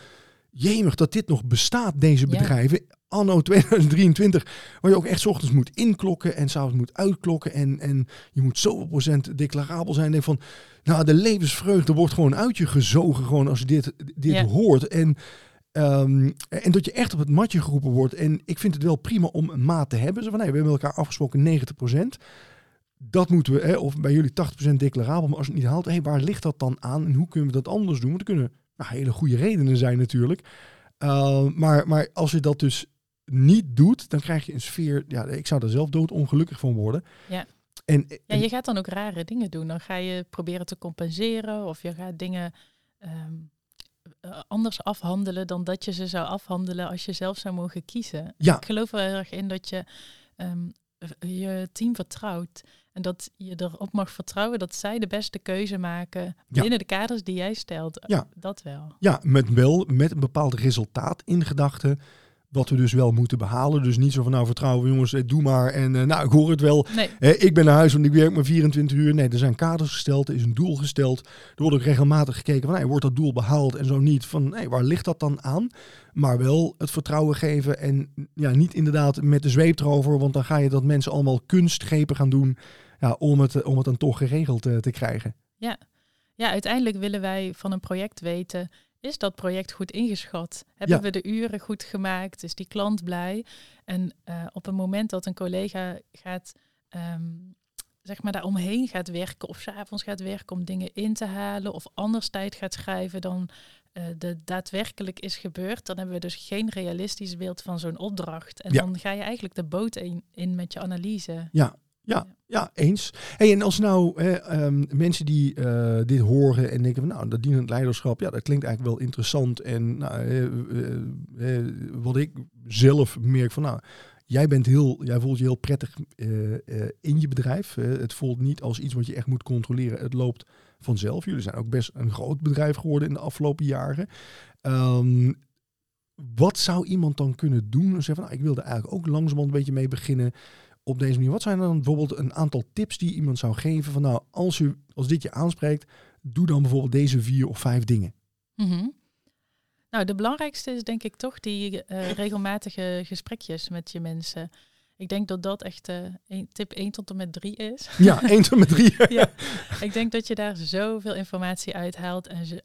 jemig dat dit nog bestaat, deze bedrijven. anno 2023, waar je ook echt 's ochtends moet inklokken en s'avonds moet uitklokken en, en je moet zoveel procent declarabel zijn. Denk van, nou, de levensvreugde wordt gewoon uit je gezogen gewoon als je dit, dit Ja. hoort. En, ehm, en dat je echt op het matje geroepen wordt. En ik vind het wel prima om een maat te hebben. Zo van, nee, we hebben elkaar afgesproken 90%. Dat moeten we, hè, of bij jullie 80% declarabel, maar als het niet haalt, hé, waar ligt dat dan aan en hoe kunnen we dat anders doen? Want er kunnen nou, hele goede redenen zijn natuurlijk. Uh, maar, maar als je dat dus niet doet, dan krijg je een sfeer, ja, ik zou daar zelf doodongelukkig van worden. Ja. En, Ja, je gaat dan ook rare dingen doen. Dan ga je proberen te compenseren of je gaat dingen ehm, eh, anders afhandelen dan dat je ze zou afhandelen als je zelf zou mogen kiezen. ja, Ik geloof er heel erg in dat je ehm, je team vertrouwt. En dat je erop mag vertrouwen dat zij de beste keuze maken Ja. binnen de kaders die jij stelt. Ja. Dat wel. ja, met wel met een bepaald resultaat in gedachten. Wat we dus wel moeten behalen. Dus niet zo van nou vertrouwen jongens, eh, doe maar. En eh, nou, ik hoor het wel. Nee, Eh, ik ben naar huis, want ik werk maar 24 uur. Nee, er zijn kaders gesteld, er is een doel gesteld. Er wordt ook regelmatig gekeken van, hey, wordt dat doel behaald en zo niet. Van, hey, waar ligt dat dan aan? Maar wel het vertrouwen geven en ja, niet inderdaad met de zweep erover. Want dan ga je dat mensen allemaal kunstgrepen gaan doen ja, om, het, om het dan toch geregeld te krijgen. Ja, uiteindelijk willen wij van een project weten, is dat project goed ingeschat? Hebben Ja. we de uren goed gemaakt? Is die klant blij? En eh, op het moment dat een collega gaat, ehm, zeg maar, daar omheen gaat werken of s'avonds gaat werken om dingen in te halen of anders tijd gaat schrijven dan eh, de daadwerkelijk is gebeurd, dan hebben we dus geen realistisch beeld van zo'n opdracht. En Ja. dan ga je eigenlijk de boot in, in met je analyse. Ja, ja, ja, eens. Hey, en als nou hè, ehm, mensen die eh, dit horen en denken van nou, dat dienend leiderschap, ja, dat klinkt eigenlijk wel interessant. En nou, eh, wat ik zelf merk van nou, jij bent heel, jij voelt je heel prettig eh, in je bedrijf. Het voelt niet als iets wat je echt moet controleren. Het loopt vanzelf. Jullie zijn ook best een groot bedrijf geworden in de afgelopen jaren. Ehm, wat zou iemand dan kunnen doen? Zeggen van, nou, ik wilde eigenlijk ook langzamerhand een beetje mee beginnen op deze manier. Wat zijn dan bijvoorbeeld een aantal tips die iemand zou geven van nou, als, u, als dit je aanspreekt, doe dan bijvoorbeeld deze vier of vijf dingen. Mhm. Nou, de belangrijkste is denk ik toch die eh, regelmatige gesprekjes met je mensen. Ik denk dat dat echt eh, een- tip 1 tot en met 3 is. Ja, één tot met drie. Ja. Ik denk dat je daar zoveel informatie uithaalt. En ze,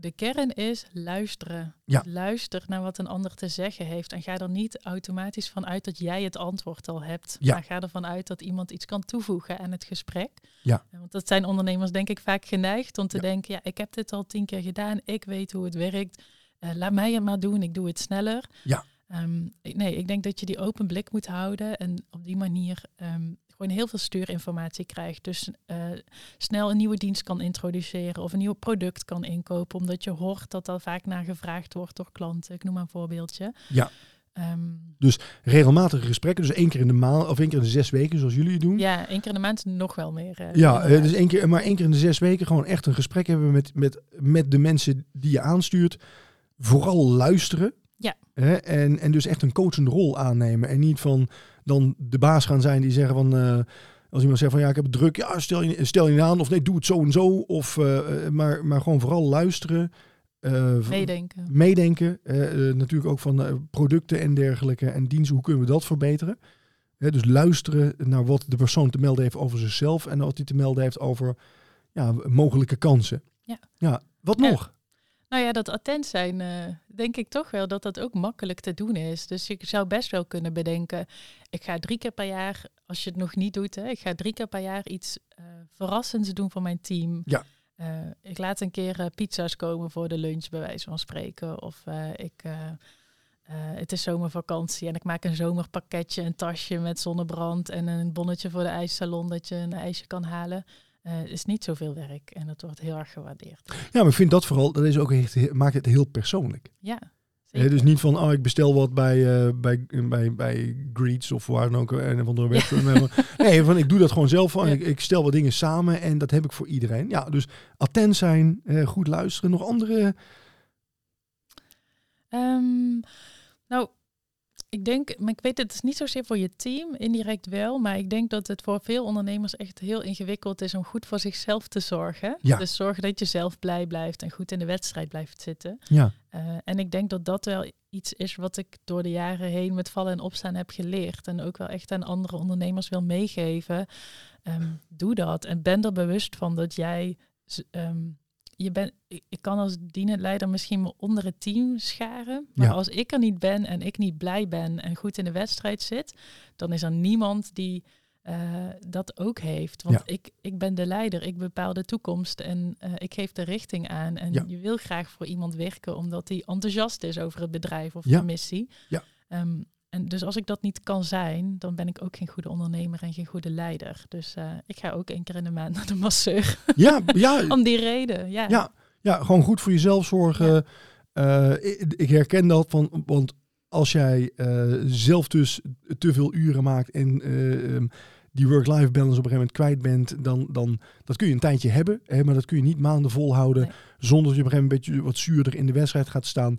de, kern is luisteren. Ja. Luister naar wat een ander te zeggen heeft. En ga er niet automatisch van uit dat jij het antwoord al hebt. Ja. Maar ga ervan uit dat iemand iets kan toevoegen aan het gesprek. Ja. Eh, Want dat zijn ondernemers denk ik vaak geneigd om te Ja. denken... ja, ik heb dit al tien keer gedaan. Ik weet hoe het werkt. Eh, laat mij het maar doen. Ik doe het sneller. Ja. Ehm, nee, ik denk dat je die open blik moet houden. En op die manier ehm, gewoon heel veel stuurinformatie krijgt. Dus eh, snel een nieuwe dienst kan introduceren of een nieuw product kan inkopen. Omdat je hoort dat er vaak naar gevraagd wordt door klanten. Ik noem maar een voorbeeldje. Ja. Ehm, Regelmatige gesprekken, dus één keer in de maand of één keer in de zes weken, zoals jullie doen. ja, één keer in de maand nog wel meer. eh, Ja, eh, dus één keer, maar één keer in de zes weken gewoon echt een gesprek hebben met, met, met de mensen die je aanstuurt. Vooral luisteren. Ja. Hè, en, en dus echt een coachende rol aannemen. En niet van dan de baas gaan zijn die zeggen van... eh, als iemand zegt van ja, ik heb het druk, ja, stel je, stel je aan. Of nee, doe het zo en zo. Of, eh, eh, maar, maar gewoon vooral luisteren. Meedenken. meedenken. natuurlijk ook van producten en dergelijke en diensten. Hoe kunnen we dat verbeteren? Hè, dus luisteren naar wat de persoon te melden heeft over zichzelf en wat hij te melden heeft over ja, mogelijke kansen. Ja. ja wat nog? Nou ja, dat attent zijn, eh, denk ik toch wel dat dat ook makkelijk te doen is. Dus je zou best wel kunnen bedenken, ik ga drie keer per jaar, als je het nog niet doet, hè, ik ga drie keer per jaar iets eh, verrassends doen voor mijn team. Ja. Eh, ik laat een keer pizza's komen voor de lunch, bij wijze van spreken. Of ik, het is zomervakantie en ik maak een zomerpakketje, een tasje met zonnebrand en een bonnetje voor de ijssalon dat je een ijsje kan halen. Eh is niet zoveel werk en dat wordt heel erg gewaardeerd. Ja, maar ik vind dat vooral, dat is ook echt, maakt het heel persoonlijk. Ja. Dus niet van, oh, ik bestel wat bij, eh, bij, bij, bij Greets of waar dan ook, een of andere website. Nee, van, ik doe dat gewoon zelf. Van, Ja. ik, ik stel wat dingen samen en dat heb ik voor iedereen. Ja, dus attent zijn, eh, goed luisteren. Nog andere... Ehm, nou, ik denk, maar ik weet het is niet zozeer voor je team, indirect wel, maar ik denk dat het voor veel ondernemers echt heel ingewikkeld is om goed voor zichzelf te zorgen. Ja. Dus zorgen dat je zelf blij blijft en goed in de wedstrijd blijft zitten. Ja, Uh, en ik denk dat dat wel iets is wat ik door de jaren heen met vallen en opstaan heb geleerd. En ook wel echt aan andere ondernemers wil meegeven. Ehm, doe dat en ben er bewust van dat jij ehm, je bent, ik kan als dienend leider misschien me onder het team scharen. Maar Ja. als ik er niet ben en ik niet blij ben en goed in de wedstrijd zit, dan is er niemand die eh, dat ook heeft. Want Ja. ik, ik ben de leider, ik bepaal de toekomst en eh, ik geef de richting aan. En Ja. je wil graag voor iemand werken omdat hij enthousiast is over het bedrijf of de missie. Ja. Ehm, en dus als ik dat niet kan zijn, dan ben ik ook geen goede ondernemer en geen goede leider. Dus eh, ik ga ook één keer in de maand naar de masseur. ja, ja, Om die reden, ja. ja, ja, gewoon goed voor jezelf zorgen. Eh, ik, ik herken dat, van, want als jij eh, zelf dus te veel uren maakt en eh, ehm, die work-life balance op een gegeven moment kwijt bent, dan, dan dat kun je een tijdje hebben, hè, maar dat kun je niet maanden volhouden Nee. zonder dat je op een gegeven moment een beetje wat zuurder in de wedstrijd gaat staan.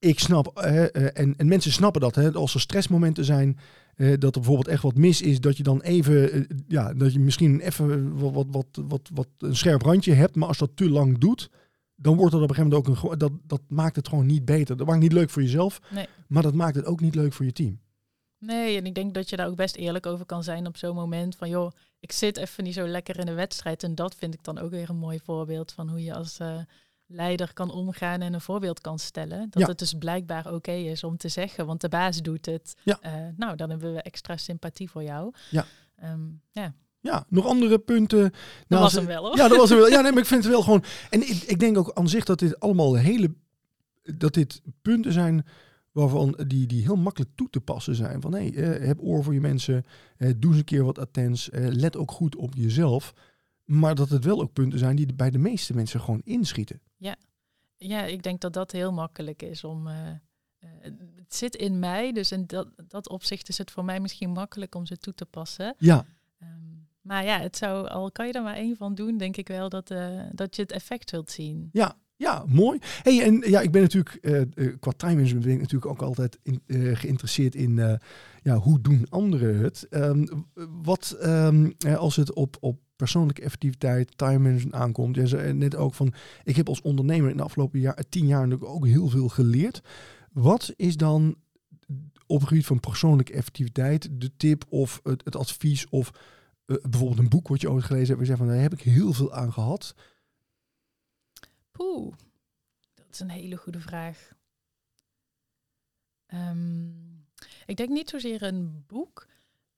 Ik snap, hè, eh, en, en mensen snappen dat, hè, als er stressmomenten zijn, eh, dat er bijvoorbeeld echt wat mis is, dat je dan even, eh, ja, dat je misschien even wat, wat, wat, wat, wat een scherp randje hebt, maar als dat te lang doet, dan wordt dat op een gegeven moment ook een, dat, dat maakt het gewoon niet beter. Dat maakt niet leuk voor jezelf, Nee. maar dat maakt het ook niet leuk voor je team. Nee, en ik denk dat je daar ook best eerlijk over kan zijn op zo'n moment van, joh, ik zit even niet zo lekker in de wedstrijd. En dat vind ik dan ook weer een mooi voorbeeld van hoe je als leider kan omgaan en een voorbeeld kan stellen. Dat Ja. het dus blijkbaar oké is om te zeggen, want de baas doet het. Ja. Eh, nou, dan hebben we extra sympathie voor jou. Ja. Ehm, ja, Ja, nog andere punten. dat Nou, was hem wel hoor. Ja, dat was er wel. Ja, nee, maar ik vind het wel gewoon. En ik, ik denk ook aan zich dat dit allemaal hele. Dat dit punten zijn waarvan die, die heel makkelijk toe te passen zijn. Van hé, hey, eh, heb oor voor je mensen. eh, doe eens een keer wat attents. eh, let ook goed op jezelf. Maar dat het wel ook punten zijn die bij de meeste mensen gewoon inschieten. Ja, ik denk dat dat heel makkelijk is om. eh, eh, het zit in mij, dus in dat, dat opzicht is het voor mij misschien makkelijk om ze toe te passen. Ja, Ehm, maar ja, het zou, al kan je er maar één van doen, denk ik wel dat, eh, dat je het effect wilt zien. ja, ja, mooi. Hey, en ja, ik ben natuurlijk qua time management ben ik natuurlijk ook altijd in, geïnteresseerd in ja, hoe doen anderen het. Ehm, wat ehm, eh, als het op, op persoonlijke effectiviteit, time management aankomt. Zei net ook van, ik heb als ondernemer in de afgelopen jaar, tien jaar natuurlijk ook heel veel geleerd. Wat is dan op het gebied van persoonlijke effectiviteit de tip of het, het advies of eh, bijvoorbeeld een boek wat je ooit gelezen hebt, waar je van, daar heb ik heel veel aan gehad. Poeh, dat is een hele goede vraag. Ehm, ik denk niet zozeer een boek,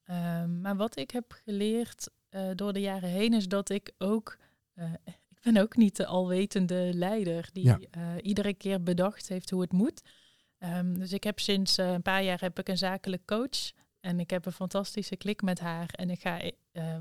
ehm, maar wat ik heb geleerd eh, door de jaren heen is dat ik ook, eh, ik ben ook niet de alwetende leider die Ja. eh, iedere keer bedacht heeft hoe het moet. Ehm, dus ik heb sinds een paar jaar heb ik een zakelijk coach en ik heb een fantastische klik met haar. En ik ga,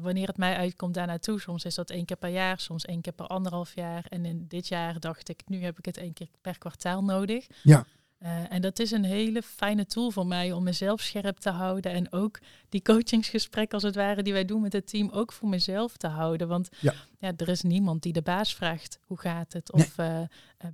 wanneer het mij uitkomt, daar naartoe. Soms is dat één keer per jaar, soms één keer per anderhalf jaar. En in dit jaar dacht ik, nu heb ik het één keer per kwartaal nodig. Ja. Eh, en dat is een hele fijne tool voor mij om mezelf scherp te houden. En ook die coachingsgesprekken als het ware die wij doen met het team ook voor mezelf te houden. Want Ja. ja, er is niemand die de baas vraagt, hoe gaat het? Of eh, eh,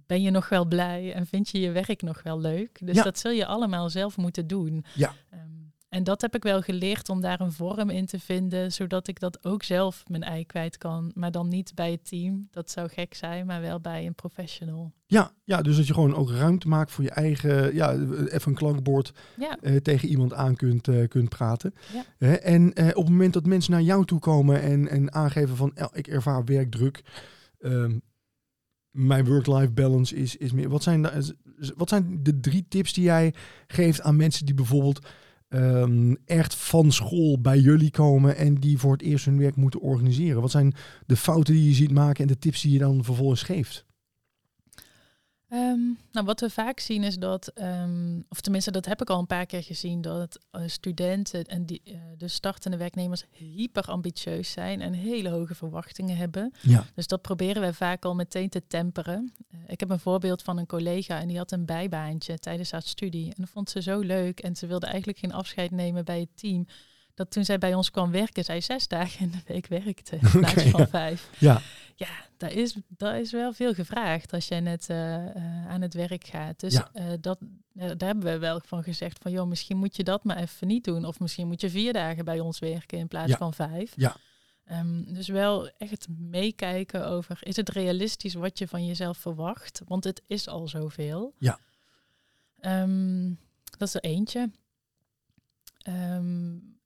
ben je nog wel blij? En vind je je werk nog wel leuk? Dus Ja. dat zul je allemaal zelf moeten doen. Ja. Ehm, en dat heb ik wel geleerd om daar een vorm in te vinden, zodat ik dat ook zelf mijn ei kwijt kan. Maar dan niet bij het team, dat zou gek zijn, maar wel bij een professional. Ja, ja, dus dat je gewoon ook ruimte maakt voor je eigen, ja, even een klankbord Ja, eh, tegen iemand aan kunt, eh, kunt praten. Ja. En eh, op het moment dat mensen naar jou toe komen en, en aangeven van ik ervaar werkdruk, ehm, mijn work-life balance is, is meer. Wat zijn, wat zijn de drie tips die jij geeft aan mensen die bijvoorbeeld ehm, echt van school bij jullie komen en die voor het eerst hun werk moeten organiseren? Wat zijn de fouten die je ziet maken en de tips die je dan vervolgens geeft? Ehm, nou, wat we vaak zien is dat, ehm, of tenminste dat heb ik al een paar keer gezien, dat eh, studenten en die, eh, de startende werknemers hyper ambitieus zijn en hele hoge verwachtingen hebben. Ja. Dus dat proberen wij vaak al meteen te temperen. Eh, ik heb een voorbeeld van een collega en die had een bijbaantje tijdens haar studie. En dat vond ze zo leuk en ze wilde eigenlijk geen afscheid nemen bij het team. Dat toen zij bij ons kwam werken, zij zes dagen in de week werkte in plaats van ja. vijf. Ja, Ja, daar is, daar is wel veel gevraagd als jij net eh, eh, aan het werk gaat. Dus Ja. eh, dat, daar hebben we wel van gezegd van, joh, misschien moet je dat maar even niet doen. Of misschien moet je vier dagen bij ons werken in plaats van vijf. Ja. Ehm, dus wel echt meekijken over, is het realistisch wat je van jezelf verwacht? Want het is al zoveel. Ja. Ehm, dat is er eentje. Um,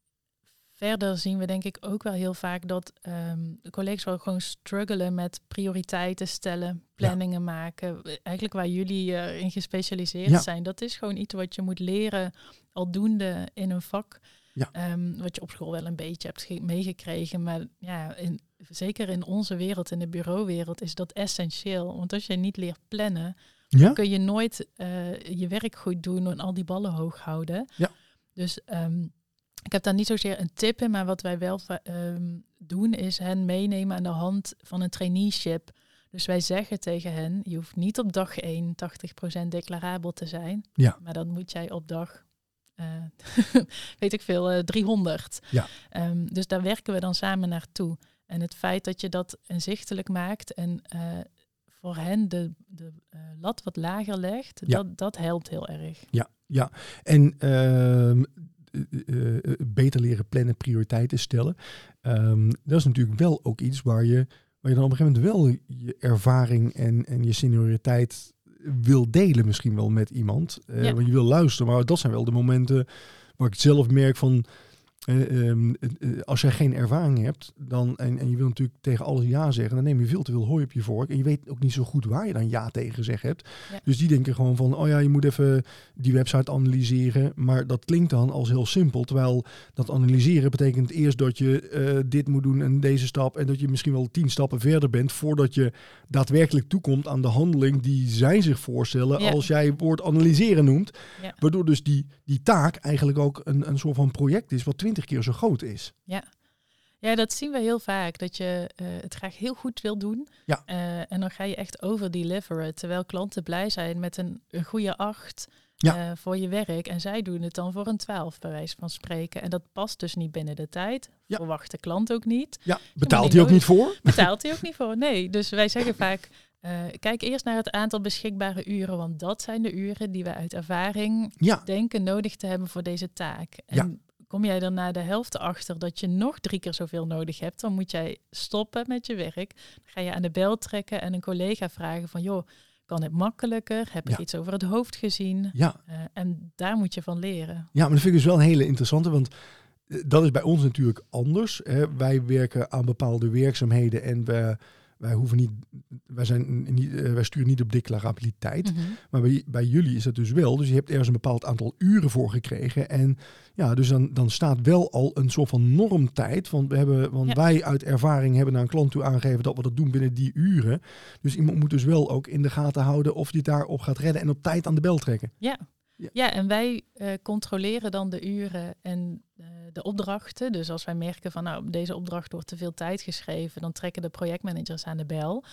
verder zien we denk ik ook wel heel vaak dat um, collega's wel gewoon struggelen met prioriteiten stellen, planningen maken. Eigenlijk waar jullie uh, in gespecialiseerd zijn. Dat is gewoon iets wat je moet leren aldoende in een vak. Ja. Um, wat je op school wel een beetje hebt meegekregen. Maar ja, in, zeker in onze wereld, in de bureauwereld, is dat essentieel. Want als je niet leert plannen, ja? kun je nooit uh, je werk goed doen en al die ballen hoog houden. Ja. Dus um, ik heb daar niet zozeer een tip in, maar wat wij wel um, doen is hen meenemen aan de hand van een traineeship. Dus wij zeggen tegen hen, je hoeft niet op dag 1 80% declarabel te zijn, ja. maar dan moet jij op dag, uh, weet ik veel, uh, 300. Ja. Um, dus daar werken we dan samen naartoe. En het feit dat je dat inzichtelijk maakt en uh, voor hen de, de lat wat lager legt, Ja. dat, dat helpt heel erg. Ja, ja. En uh, uh, beter leren plannen, prioriteiten stellen. Um, dat is natuurlijk wel ook iets waar je, waar je dan op een gegeven moment wel je ervaring en, en je senioriteit wil delen misschien wel met iemand. Uh, Ja. Want je wil luisteren, maar dat zijn wel de momenten waar ik zelf merk van... eh, ehm, eh, als jij geen ervaring hebt dan, en, en je wil natuurlijk tegen alles ja zeggen, dan neem je veel te veel hooi op je vork. En je weet ook niet zo goed waar je dan ja tegen gezegd hebt. Ja. Dus die denken gewoon van, oh ja, je moet even die website analyseren. Maar dat klinkt dan als heel simpel. Terwijl dat analyseren betekent eerst dat je eh, dit moet doen en deze stap. En dat je misschien wel tien stappen verder bent voordat je daadwerkelijk toekomt aan de handeling die zij zich voorstellen Ja. als jij het woord analyseren noemt. Ja. Waardoor dus die, die taak eigenlijk ook een, een soort van project is wat twintig keer zo groot is. Ja, dat zien we heel vaak. Dat je eh, het graag heel goed wil doen. Ja. Eh, en dan ga je echt over deliveren. Terwijl klanten blij zijn met een, een goede acht Ja. eh, voor je werk. En zij doen het dan voor een twaalf, bij wijze van spreken. En dat past dus niet binnen de tijd. Ja. Verwacht de klant ook niet. Ja, betaalt hij ook niet voor? Betaalt hij ook niet voor. Nee, dus wij zeggen vaak... kijk eerst naar het aantal beschikbare uren. Want dat zijn de uren die we uit ervaring Ja, denken nodig te hebben voor deze taak. En Ja. Kom jij dan na de helft achter dat je nog drie keer zoveel nodig hebt, dan moet jij stoppen met je werk. Dan ga je aan de bel trekken en een collega vragen van joh, kan het makkelijker? Heb ik Ja. iets over het hoofd gezien? ja. Eh, en daar moet je van leren. Ja, maar dat vind ik dus wel een hele interessante, want eh, dat is bij ons natuurlijk anders. Hè. Wij werken aan bepaalde werkzaamheden en wij, wij hoeven niet, wij, zijn niet, eh, wij sturen niet op declarabiliteit. Mhm. Maar bij, bij jullie is dat dus wel. Dus je hebt ergens een bepaald aantal uren voor gekregen. En ja, dus dan, dan staat wel al een soort van normtijd. Want, we hebben, want Ja. wij uit ervaring hebben naar een klant toe aangegeven dat we dat doen binnen die uren. Dus iemand moet dus wel ook in de gaten houden of het daarop gaat redden en op tijd aan de bel trekken. Ja. Ja. Ja. en wij eh, controleren dan de uren en eh, de opdrachten. Dus als wij merken van nou, deze opdracht wordt te veel tijd geschreven, dan trekken de projectmanagers aan de bel.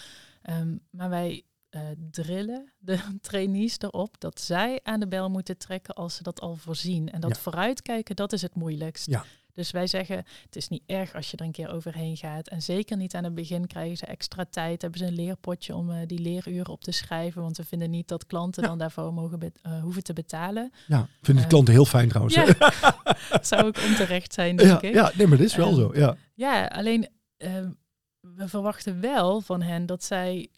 Ehm, maar wij eh, drillen de trainees erop dat zij aan de bel moeten trekken als ze dat al voorzien. En dat Ja. vooruitkijken, dat is het moeilijkst. Ja. Dus wij zeggen, het is niet erg als je er een keer overheen gaat. En zeker niet aan het begin krijgen ze extra tijd. Hebben ze een leerpotje om eh, die leeruren op te schrijven. Want we vinden niet dat klanten Ja. dan daarvoor mogen eh, hoeven te betalen. Ja, vinden de Eh, klanten heel fijn trouwens. Ja, hè? dat zou ook onterecht zijn, denk ja, ik. ja, nee, maar dat is wel zo. Ja. Ja, alleen we verwachten wel van hen dat zij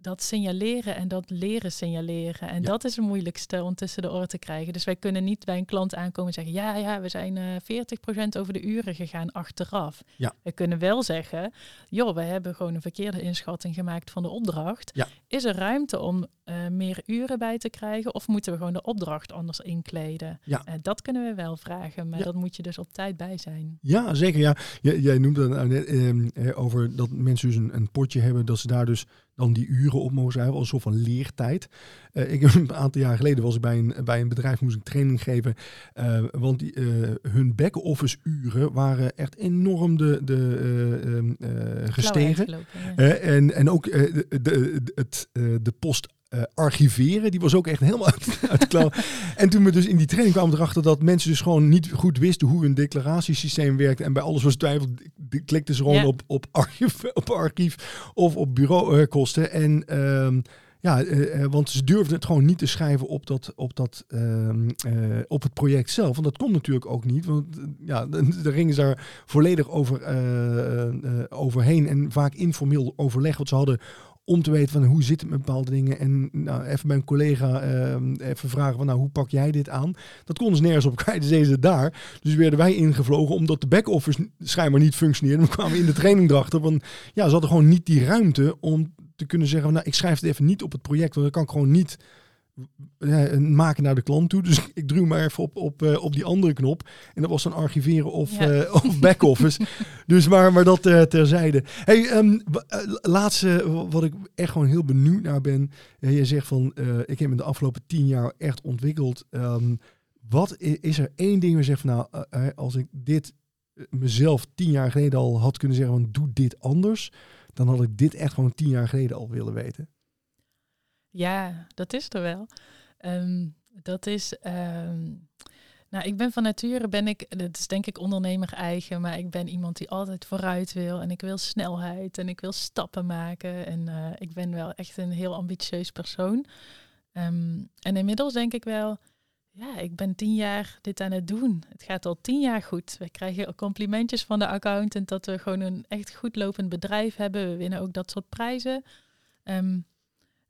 dat signaleren en dat leren signaleren. En Ja. dat is het moeilijkste om tussen de oren te krijgen. Dus wij kunnen niet bij een klant aankomen en zeggen, ja, ja, we zijn eh 40% over de uren gegaan achteraf. Ja. We kunnen wel zeggen, joh, we hebben gewoon een verkeerde inschatting gemaakt van de opdracht. Ja. Is er ruimte om eh, meer uren bij te krijgen of moeten we gewoon de opdracht anders inkleden? Ja. Eh, dat kunnen we wel vragen, maar dat moet je dus op tijd bij zijn. Ja, zeker. Ja. Jij, jij noemde het nou ehm, eh, over dat mensen dus een, een potje hebben, dat ze daar dus dan die uren op mogen schrijven, als een soort van leertijd. Eh, ik een aantal jaar geleden was ik bij een, bij een bedrijf, moest ik training geven, eh, want die, eh, hun back-office uren waren echt enorm de, de, gestegen. Ja. En, en ook de, de, de- het, de post eh, archiveren, die was ook echt helemaal uit, uit de klauw. En toen we dus in die training kwamen erachter dat mensen dus gewoon niet goed wisten hoe hun declaratiesysteem werkte. En bij alles was twijfel, klikten ze gewoon Ja. op, op, archief, op archief of op bureaukosten. en ehm, ja, uh, want ze durfden het gewoon niet te schrijven op, dat, op, dat, uh, op het project zelf. Want dat kon natuurlijk ook niet. Want ja, daar gingen ze daar volledig over, overheen. En vaak informeel overleg. Want ze hadden om te weten van hoe zit het met bepaalde dingen. En nou, even mijn collega uh, even vragen van nou, hoe pak jij dit aan? Dat konden ze nergens op kwijt, dus ze daar. Dus werden wij ingevlogen omdat de back-office schijnbaar niet functioneerde. We kwamen in de training erachter van ja, ze hadden gewoon niet die ruimte om te kunnen zeggen, nou, ik schrijf het even niet op het project, want dan kan ik gewoon niet maken naar de klant toe. Dus ik druk maar even op, op, uh, op die andere knop. En dat was dan archiveren of, ja. uh, of back-office. dus maar, maar dat uh, terzijde. Hey, um, laatste wat ik echt gewoon heel benieuwd naar ben. je zegt van, ik heb in de afgelopen tien jaar echt ontwikkeld. Um, wat is er één ding waar je zegt van, nou, als ik dit mezelf tien jaar geleden al had kunnen zeggen van, doe dit anders. Dan had ik dit echt gewoon tien jaar geleden al willen weten. Ja, dat is er wel. Um, dat is. Um, nou, ik ben van nature ben ik, dat is denk ik ondernemer eigen, maar ik ben iemand die altijd vooruit wil en ik wil snelheid en ik wil stappen maken en uh, ik ben wel echt een heel ambitieus persoon. Um, en inmiddels denk ik wel, ja, ik ben tien jaar dit aan het doen. Het gaat al tien jaar goed. We krijgen complimentjes van de accountant dat we gewoon een echt goed lopend bedrijf hebben. We winnen ook dat soort prijzen. Um,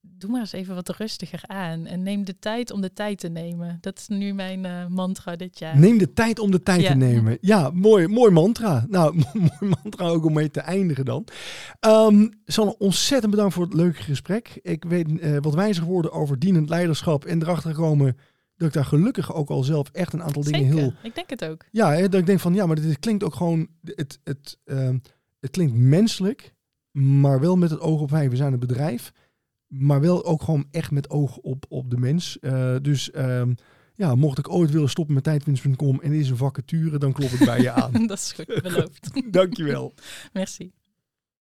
doe maar eens even wat rustiger aan. En neem de tijd om de tijd te nemen. Dat is nu mijn uh, mantra dit jaar. Neem de tijd om de tijd te nemen. Ja, mooi, mooi mantra. Nou, mooi mantra ook om mee te eindigen dan. Um, Sanne, ontzettend bedankt voor het leuke gesprek. Ik weet uh, wat wijzer geworden over dienend leiderschap. En erachter gekomen dat ik daar gelukkig ook al zelf echt een aantal dingen heel... ik denk het ook. Ja, hè, dat ik denk van ja, maar dit klinkt ook gewoon... Het, het, uh, het klinkt menselijk, maar wel met het oog op wij. We zijn een bedrijf maar wel ook gewoon echt met oog op, op de mens. Uh, dus um, ja, mocht ik ooit willen stoppen met tijdwinst.com en is een vacature, dan klop ik bij je aan. dat is goed, beloofd. Dankjewel. Merci.